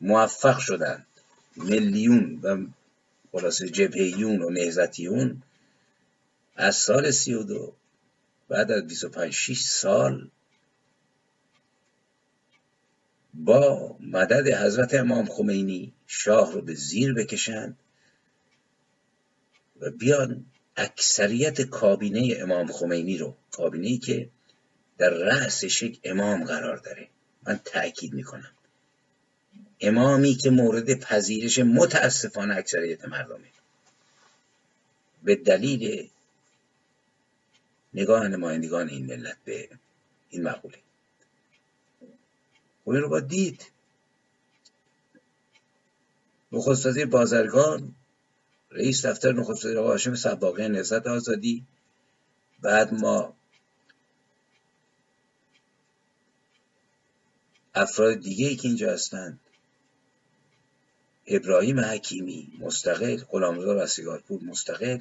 موفق شدند. میلیون و خلاصه جبهیون و نهزتیون از سال سی و دو بعد از 25 6 سال با مدد حضرت امام خمینی شاه رو به زیر بکشند و بیان اکثریت کابینه امام خمینی رو کابینه ای که در رأسش یک امام قرار داره. من تأکید می‌کنم. امامی که مورد پذیرش متاسفانه اکثریت مردمه. به دلیل نگاه نمایندگان این ملت به این مقوله. و این رو با دید. نخست وزیر بازرگان رئیس دفتر نخست وزیر آقا هاشم سباقی نهضت آزادی. بعد ما افراد دیگه ای که اینجا هستند ابراهیم حکیمی مستقل غلامرضا رستگارپور مستقل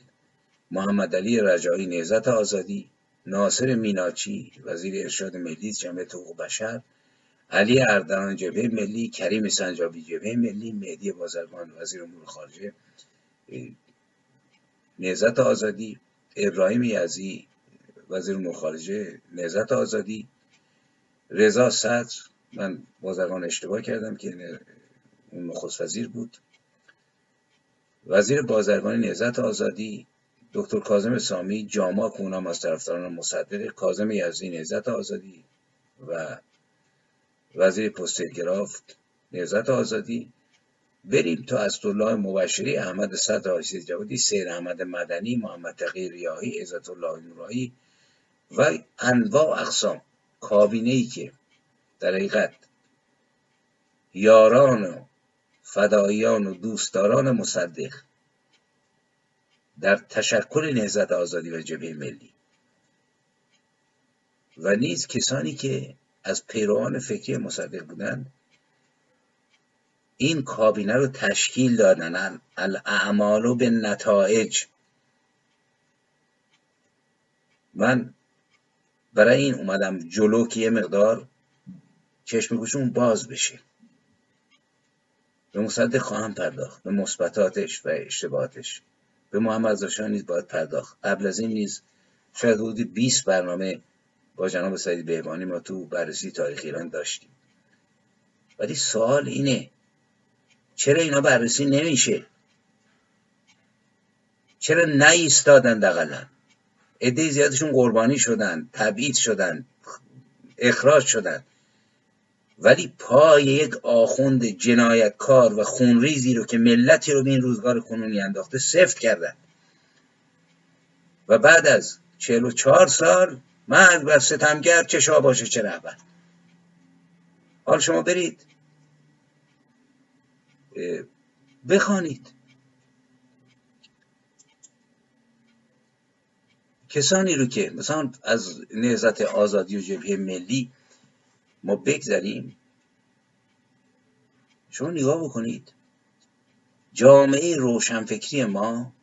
محمد علی رجایی نهضت آزادی ناصر میناچی وزیر ارشاد ملی جمعیت حقوق بشر علی اردلان جبهه ملی کریم سنجابی جبهه ملی مهدی بازرگان وزیر امور خارجه نهضت آزادی ابراهیم یزی وزیر امور خارجه نهضت آزادی رضا صدر من بازرگان اشتباه کردم که اون نخست وزیر بود. وزیر بازرگانی نهضت آزادی دکتر کاظم سامی جاما کونام از طرفداران مصدق کاظم یزدی نهضت آزادی و وزیر پست گرافت نهضت آزادی. بریم تا اسدالله مبشری احمد صدر آیسی جوادی سیر احمد مدنی محمد تقی ریاهی عزت الله نورایی و انواع اقسام کابینه ای که در حقیقت یاران فداییان و دوستداران مصدق در تشکل نهضت آزادی و جبهه ملی. و نیز کسانی که از پیروان فکری مصدق بودند این کابینه رو تشکیل دادن. الاعمال به نتایج من برای این اومدم جلو که یه مقدار چشم گوشون باز بشه. به مصدق خواهم پرداخت. به مثبتاتش و اشتباهاتش. به محمد نیز باید پرداخت. قبل از این نیز شاید حدود 20 برنامه با جناب سعید بهبانی ما تو بررسی تاریخ ایران داشتیم. ولی سوال اینه چرا اینا بررسی نمیشه؟ چرا نایستادن دقلا عده زیادشون قربانی شدن تبعید شدن اخراج شدن. ولی پای یک آخوند جنایتکار و خونریزی رو که ملتی رو به این روزگار کنونی انداخته سفت کردن. و بعد از چهل و چهار سال مرد بر ستمگر چه باشه چه رهبر. حال شما برید. بخوانید. کسانی رو که مثلا از نهزت آزادی و جبهه ملی ما بگذریم. شما نگاه بکنید. جامعه روشنفکری ما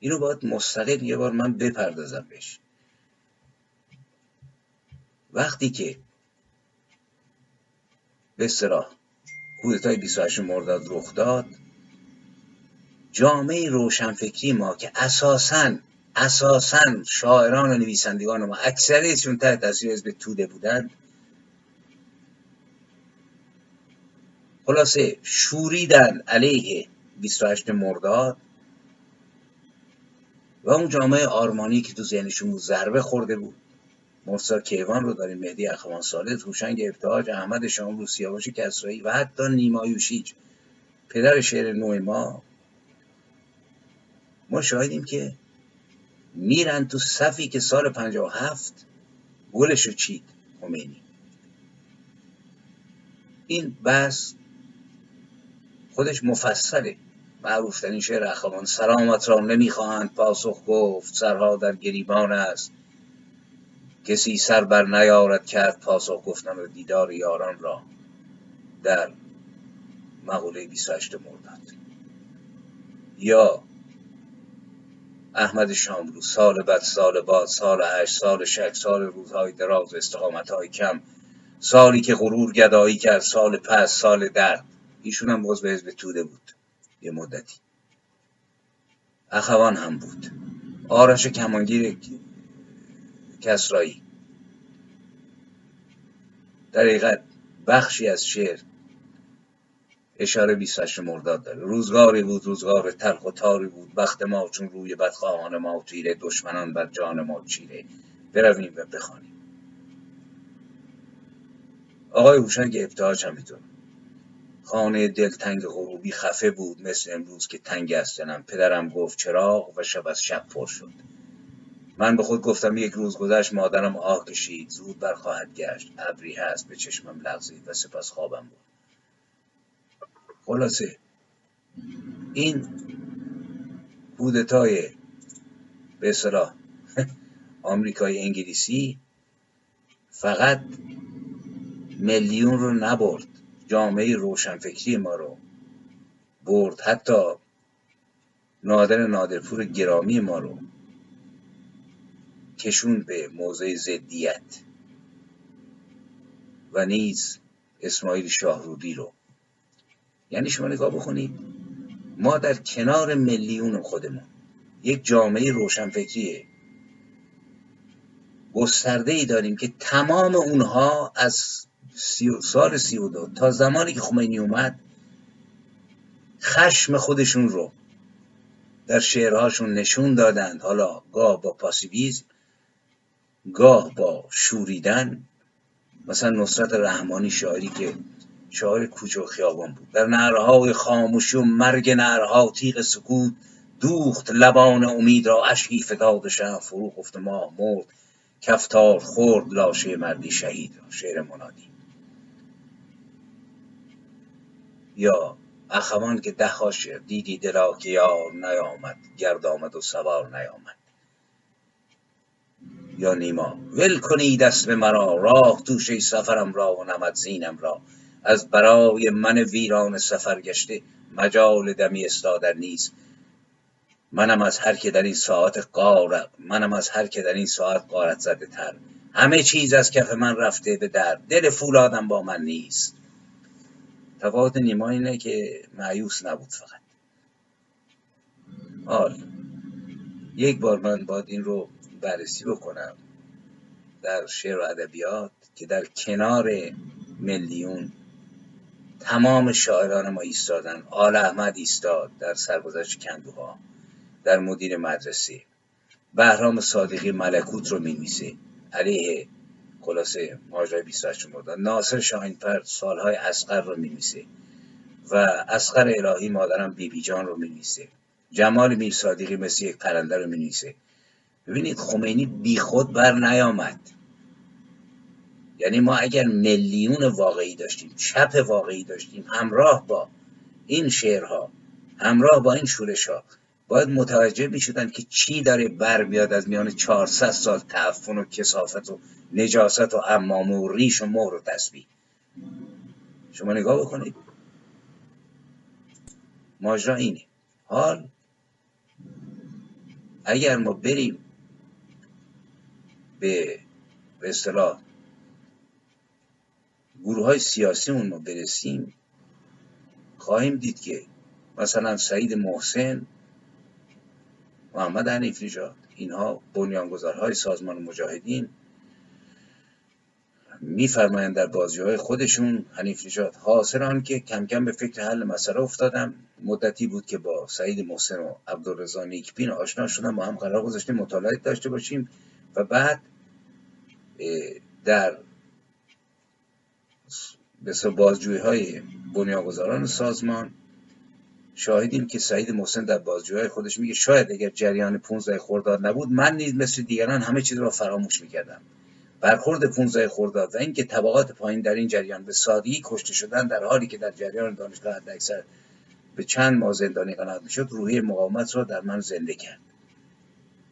اینو باید مستقل یه بار من بپردازم بهش. وقتی که به صلاح کودتای 28 مرداد رخ داد جامعه روشنفکری ما که اساساً اساسا شاعران و نویسندگان ما اکثریتشون تحت تاثیر حزب توده بودند خلاصه شوریدن علیه 28 مرداد و اون جامعه آرمانی که تو ذهنشون ضربه خورده بود. مرسا کیوان رو داریم مهدی اخوان ساله توشنگ ابتهاج احمد شاملو سیاوش کسرایی و حتی نیما یوشیج پدر شعر نوع ما. ما شاهدیم که میرن تو صفی که سال 57 گلشو چید خمینی. این بس خودش مفصله. معروف ترین شعر اخوان سلامت را نمی‌خواهند پاسخ گفت. سرها در گریبان است. کسی سر بر نیارد کرد پاسخ گفتن و دیدار یاران را در مقوله 28 مرداد. یا احمد شاملو سال بعد سال بعد سال هشت سال شک سال روزهای دراز استقامت های کم. سالی که غرور گدایی کرد سال پس سال درد. ایشون هم باز به حزب توده بود. یه مدتی. اخوان هم بود. آرش کمانگیر کسرایی. در حقیقت بخشی از شعر اشاره 28 مرداد داره. روزگاری بود روزگار تلخ و تاری بود. وقت ما چون روی بدخواهان ما تیره دشمنان بر جان ما چیره. برویم و بخوانیم. آقای هوشنگ ابتهاج همینطور. خانه دلتنگ غروبی خفه بود مثل امروز که تنگ است پدرم گفت چراغ و شب از شب پر شد. من به خود گفتم یک روز گذشت مادرم آه کشید. زود برخواهد گشت. ابری هست به چشمم لغزید و سپس خوابم بود خلاصه. این کودتای به اصطلاح آمریکای انگلیسی فقط میلیون رو نبرد. جامعه روشنفکری ما رو برد. حتی نادر نادرپور گرامی ما رو کشون به موضع زدیت. و نیز اسماعیل شاهرودی رو. یعنی شما نگاه بکنید ما در کنار میلیون خودمون. یک جامعه روشنفکری گسترده ای داریم که تمام اونها از سال سی و دو تا زمانی که خمینی اومد خشم خودشون رو در شعرهاشون نشون دادند. حالا گاه با پاسیویزم گاه با شوریدن مثلا نصرت رحمانی شاعری که شاعر کوچه و خیابان بود. در نهرهای خاموشی و مرگ نهرها تیغ سکوت دوخت لبان امید را اشکی فتاد شب فرو گفت ماه مرد. کفتار خورد لاشه مردی شهید را شعر منادی. یا اخوان که ده دیدی دلا که یار نیامد گرد آمد و سوار نیامد. یا نیما ول کنی دست به مرا راه توشه سفرم را و نمد زینم را. از برای من ویران سفر گشته مجال دمی استادر نیست. منم از هر که در این ساعت قار منم از هر که در این ساعت قارت زده تر. همه چیز از کف من رفته به در دل فولادم با من نیست. تفاوت نیما اینه که معیوس نبود فقط. حال یک بار من باید این رو بررسی بکنم. در شعر و ادبیات که در کنار میلیون تمام شاعران ما ایستادن. آل احمد ایستاد در سرگذشت کندوها در مدیر مدرسه. بهرام صادقی ملکوت رو می‌نویسه. علیه خلاصه ماجرای 28 مرداد ناصر شاهینفر سالهای اسقر رو می‌نویسه. و اسقر الهی مادرم بیبی بی جان رو می‌نویسه. جمال میر صادقی مثل یک پرنده رو می‌نویسه. ببینید خمینی بیخود بر نیامد یعنی ما اگر میلیون واقعی داشتیم چپ واقعی داشتیم همراه با این شعرها همراه با این شورش ها باید متوجه می شدن که چی داره بر بیاد از میان 400 سال تعفن و کسافت و نجاست و امامه و ریش و مهر و تسبیح. شما نگاه بکنید. ماجرا اینه. حال اگر ما بریم به به اصطلاح گروه های سیاسیمون ما برسیم خواهیم دید که مثلا سعید محسن محمد حنیف نژاد اینها بنیانگذارهای سازمان مجاهدین میفرمایند در بازی های خودشون حنیف نژاد حاصل آن که کم کم به فکر حل مسئله افتادم. مدتی بود که با سعید محسن و عبدالرضا نیکبین آشنا شدم با هم قرار گذاشتیم مطالعه داشته باشیم و بعد در به بازجویی های بنیانگذاران سازمان شاهدیم که سعید محسن در بازجویی خودش میگه شاید اگر جریان 15 خرداد نبود من نیز مثل دیگران همه چیز را فراموش می‌کردم. برخورد 15 خرداد و اینکه طبقات پایین در این جریان به سادگی کشته شدن در حالی که در جریان دانشگاه اکثر به چند ماه زندانی قناعت می‌شد روحی مقاومت را در من زنده کرد.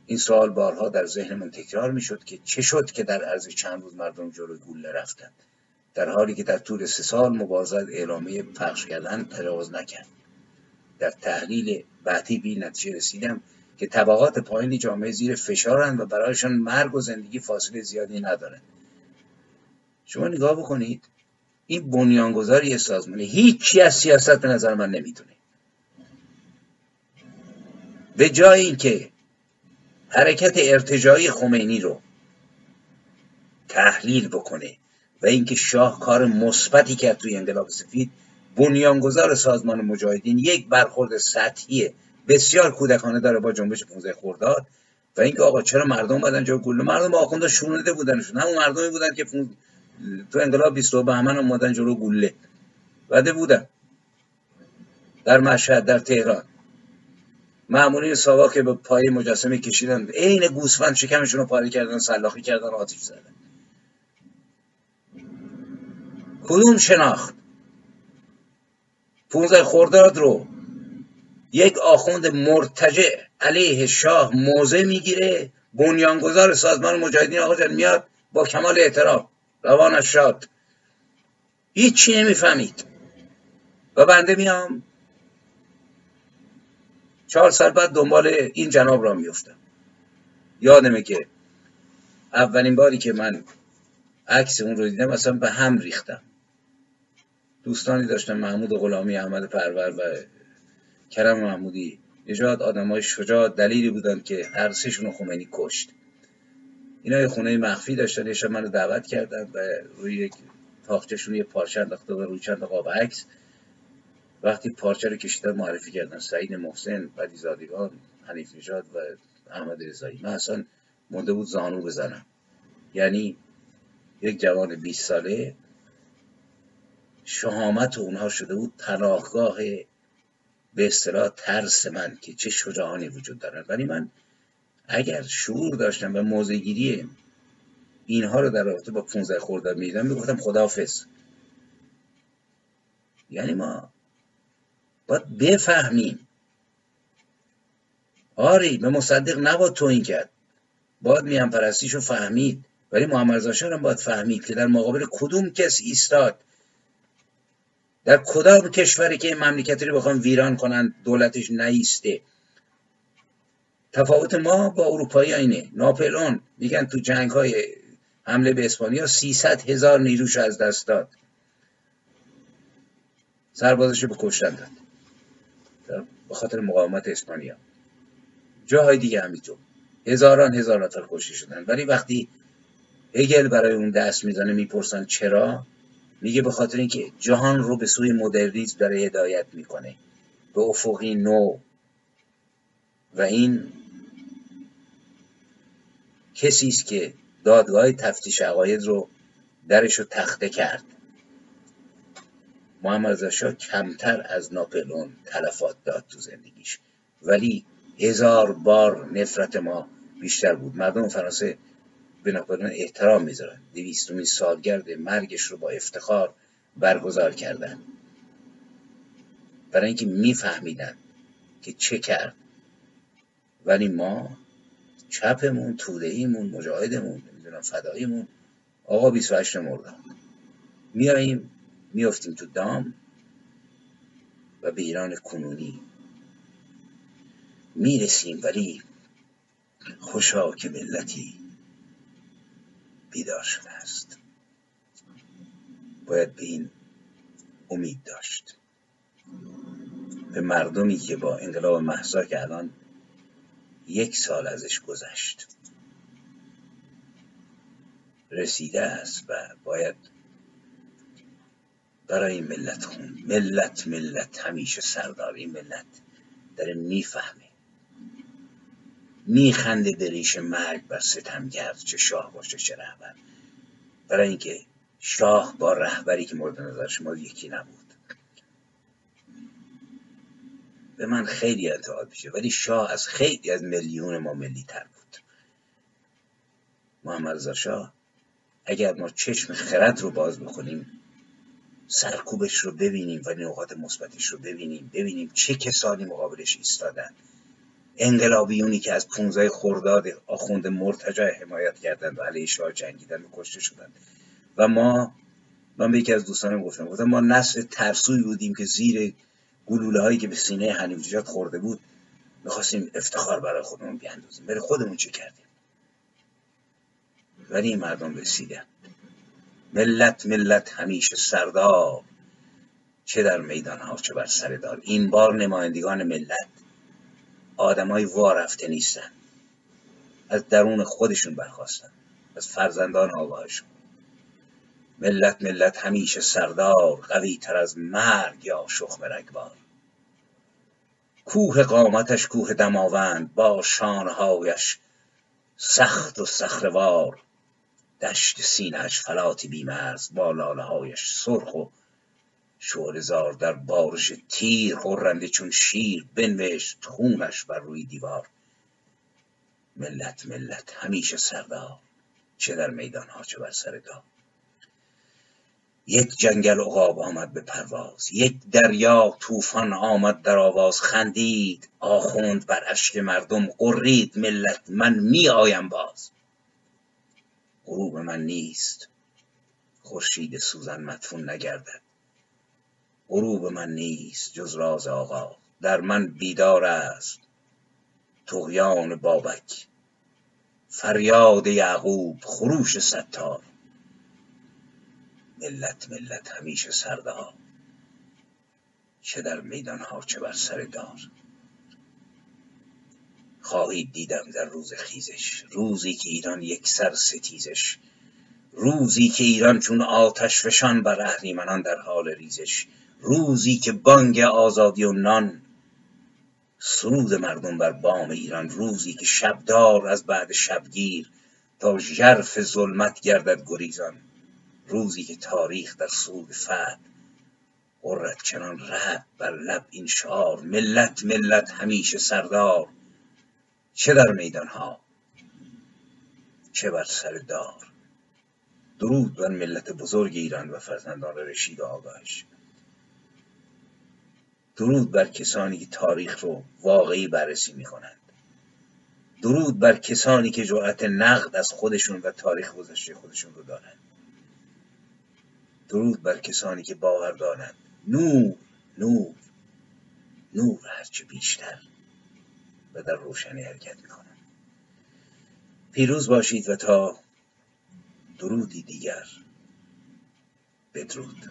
این سوال بارها در ذهن من تکرار می‌شد که چه شد که در عرض چند روز مردم جلوی گوله رفتند. در حالی که در طول سه سال مبارزت اعلامیه پخش کردن تجاوز نکرد. در تحلیل بعدی به نتیجه رسیدم که طبقات پایین جامعه زیر فشارند و برایشان مرگ و زندگی فاصله زیادی ندارد. شما نگاه بکنید این بنیانگذاری سازمانی هیچی از سیاست به نظر من نمی‌تونه. به جای اینکه حرکت ارتجایی خمینی رو تحلیل بکنه و اینکه شاه کار مثبتی کرد توی انقلاب سفید بنیانگذار سازمان مجاهدین یک برخورد سطحی بسیار کودکانه داره با جنبش 15 خرداد و اینکه آقا چرا مردم بدن جا گله مردم آخونده شونده بودنشون. همون مردمی بودن که تو انقلاب 22 بهمن اومدن جلو گله. وده بودن. در مشهد در تهران. معمولی ساواک به پای مجسمه کشیدن. عین گوسفند شکمشون رو پاره کردن سلاخی کردن آتیش زدن. کدوم شناخت. 15 خرداد رو یک آخوند مرتجع علیه شاه موضع می‌گیره بنیانگذار سازمان مجاهدین آقا جان میاد با کمال احترام. روانش شاد هیچی نمی‌فهمید. و بنده میام. چهار سال بعد دنبال این جناب را میفتم یادمه که اولین باری که من عکس اون رو دیدم اصلا به هم ریختم. دوستانی داشتم محمود غلامی احمد پرور و کرم محمودی. نجات آدم های شجاع دلیلی بودن که هر سهشون خمینی کشت. اینا یه خونه مخفی داشتن یه منو دعوت کردن و روی یک تاختشون یه پارچه انداخته و روی چند قاب عکس. وقتی پارچه رو کشیدن معرفی کردن. سعید محسن بدی زادگان حنیف نژاد و احمد رضایی. من اصلا مونده بود زانو بزنم. یعنی یک جوان 20 ساله شهامت اونها شده بود. پناهگاه به اصطلاح ترس من که چه شجاعانی وجود دارن. ولی من اگر شعور داشتم و موزگیری اینها رو در رابطه با 15 خرداد می‌دیدم می‌گفتم خداحافظ. یعنی ما باید بفهمیم. آری به مصدق نباید این کرد. باید میان پرستیشو فهمید. ولی محمد هم باید فهمید که در مقابل کدوم کس ایستاد. در کدام کشوری که مملکتی رو بخوام ویران کنن دولتش نیسته؟ تفاوت ما با اروپایی اینه. ناپلون میگن تو جنگ های حمله به اسپانیا 300 هزار نیروش از دست داد. سربازش به کشتن داد. به خاطر مقاومت اسپانیا. جاهای دیگه همینطور. هزاران هزار نفر کشته شدن. ولی وقتی هگل برای اون دست می‌زنه می‌پرسن چرا؟ میگه به خاطر اینکه جهان رو به سوی مدرنیسم داره هدایت می‌کنه. به افقی نو. و این کسی است که دادگاه تفتیش عقاید رو درش رو تخته کرد. محمد رضا کمتر از ناپلون تلفات داد تو زندگیش. ولی هزار بار نفرت ما بیشتر بود. مردم فرانسه ناپلون احترام می‌ذارن. دویستمین سالگرد مرگش رو با افتخار برگزار کردن. برای اینکه میفهمیدن که چه کرد. ولی ما چپمون ایمون مجاهدمون نمی‌دونم فداییمون آقا 28 مرداد میاییم میافتیم تو دام و به ایران کنونی. می‌رسیم ولی خوشا که ملتی بیدار شده است. باید به این امید داشت. به مردمی که با انقلاب محضا که الان یک سال ازش گذشت. رسیده است و باید برای ملت خون ملت ملت همیشه سرداری ملت داره می‌فهمه میخنده دریش مرگ بر ستمگر چه شاه باشه چه رهبر. برای اینکه شاه با رهبری که مورد نظر شما یکی نبود. به من خیلی انتقاد میشه ولی شاه از خیلی از میلیون ما ملی تر بود. محمد رضا شاه اگر ما چشم خرد رو باز بکنیم سرکوبش رو ببینیم و نقاط مثبتش رو ببینیم ببینیم چه کسانی مقابلش ایستادن. انقلابیونی که از 15 خرداد آخوند مرتجع حمایت کردند و علیه شاه جنگیدن و کشته شدند. و ما من به یکی از دوستانم گفتم گفتم ما نسل ترسوی بودیم که زیر گلوله هایی که به سینه حنیف خورده بود می‌خواستیم افتخار برای خودمون بیاندازیم. برای خودمون چه کردیم؟ ولی این مردم رسیدن. ملت ملت همیشه سردار چه در میدان ها چه بر سر دار. این بار نمایندگان ملت آدمای وارفته نیستن. از درون خودشون برخواستن. از فرزندان آگاهشون ملت ملت همیشه سردار قوی تر از مرگ یا شخم رگبار. کوه قامتش کوه دماوند با شانهایش سخت و سخروار. دشت سینهش فلاتی بیمرز با لاله هایش سرخ و زار در بارش تیر خورنده چون شیر بنوشت خونش بر روی دیوار. ملت ملت همیشه سردار چه در میدان ها چه بر سر دار. یک جنگل عقاب آمد به پرواز یک دریا طوفان آمد در آواز خندید آخوند بر اشک مردم قرید ملت من می آیم باز. غروب من نیست خورشید سوزن مدفون نگردد. غروب من نیست جز راز آقا. در من بیدار است تغیان بابک. فریاد یعقوب خروش ستار. ملت ملت همیشه سردار. چه در میدان ها چه بر سر دار. خواهید دیدم در روز خیزش روزی که ایران یک سر ستیزش. روزی که ایران چون آتش فشان بر اهریمنان در حال ریزش. روزی که بانگ آزادی و نان سرود مردم بر بام ایران روزی که شبدار از بعد شبگیر تا ژرف ظلمت گردد گریزان روزی که تاریخ در سود فد قرت چنان رد بر لب این شعار ملت ملت همیشه سردار چه در میدان ها چه بر سر دار؟ درود بر ملت بزرگ ایران و فرزندان رشید و آگاهش درود بر کسانی که تاریخ رو واقعی بررسی می‌کنند. درود بر کسانی که جرأت نقد از خودشون و تاریخ گذشته خودشون رو دارند. درود بر کسانی که باور دارند. نور نور نور هرچه بیشتر و در روشنی حرکت می‌کنند. پیروز باشید و تا درودی دیگر بدرود.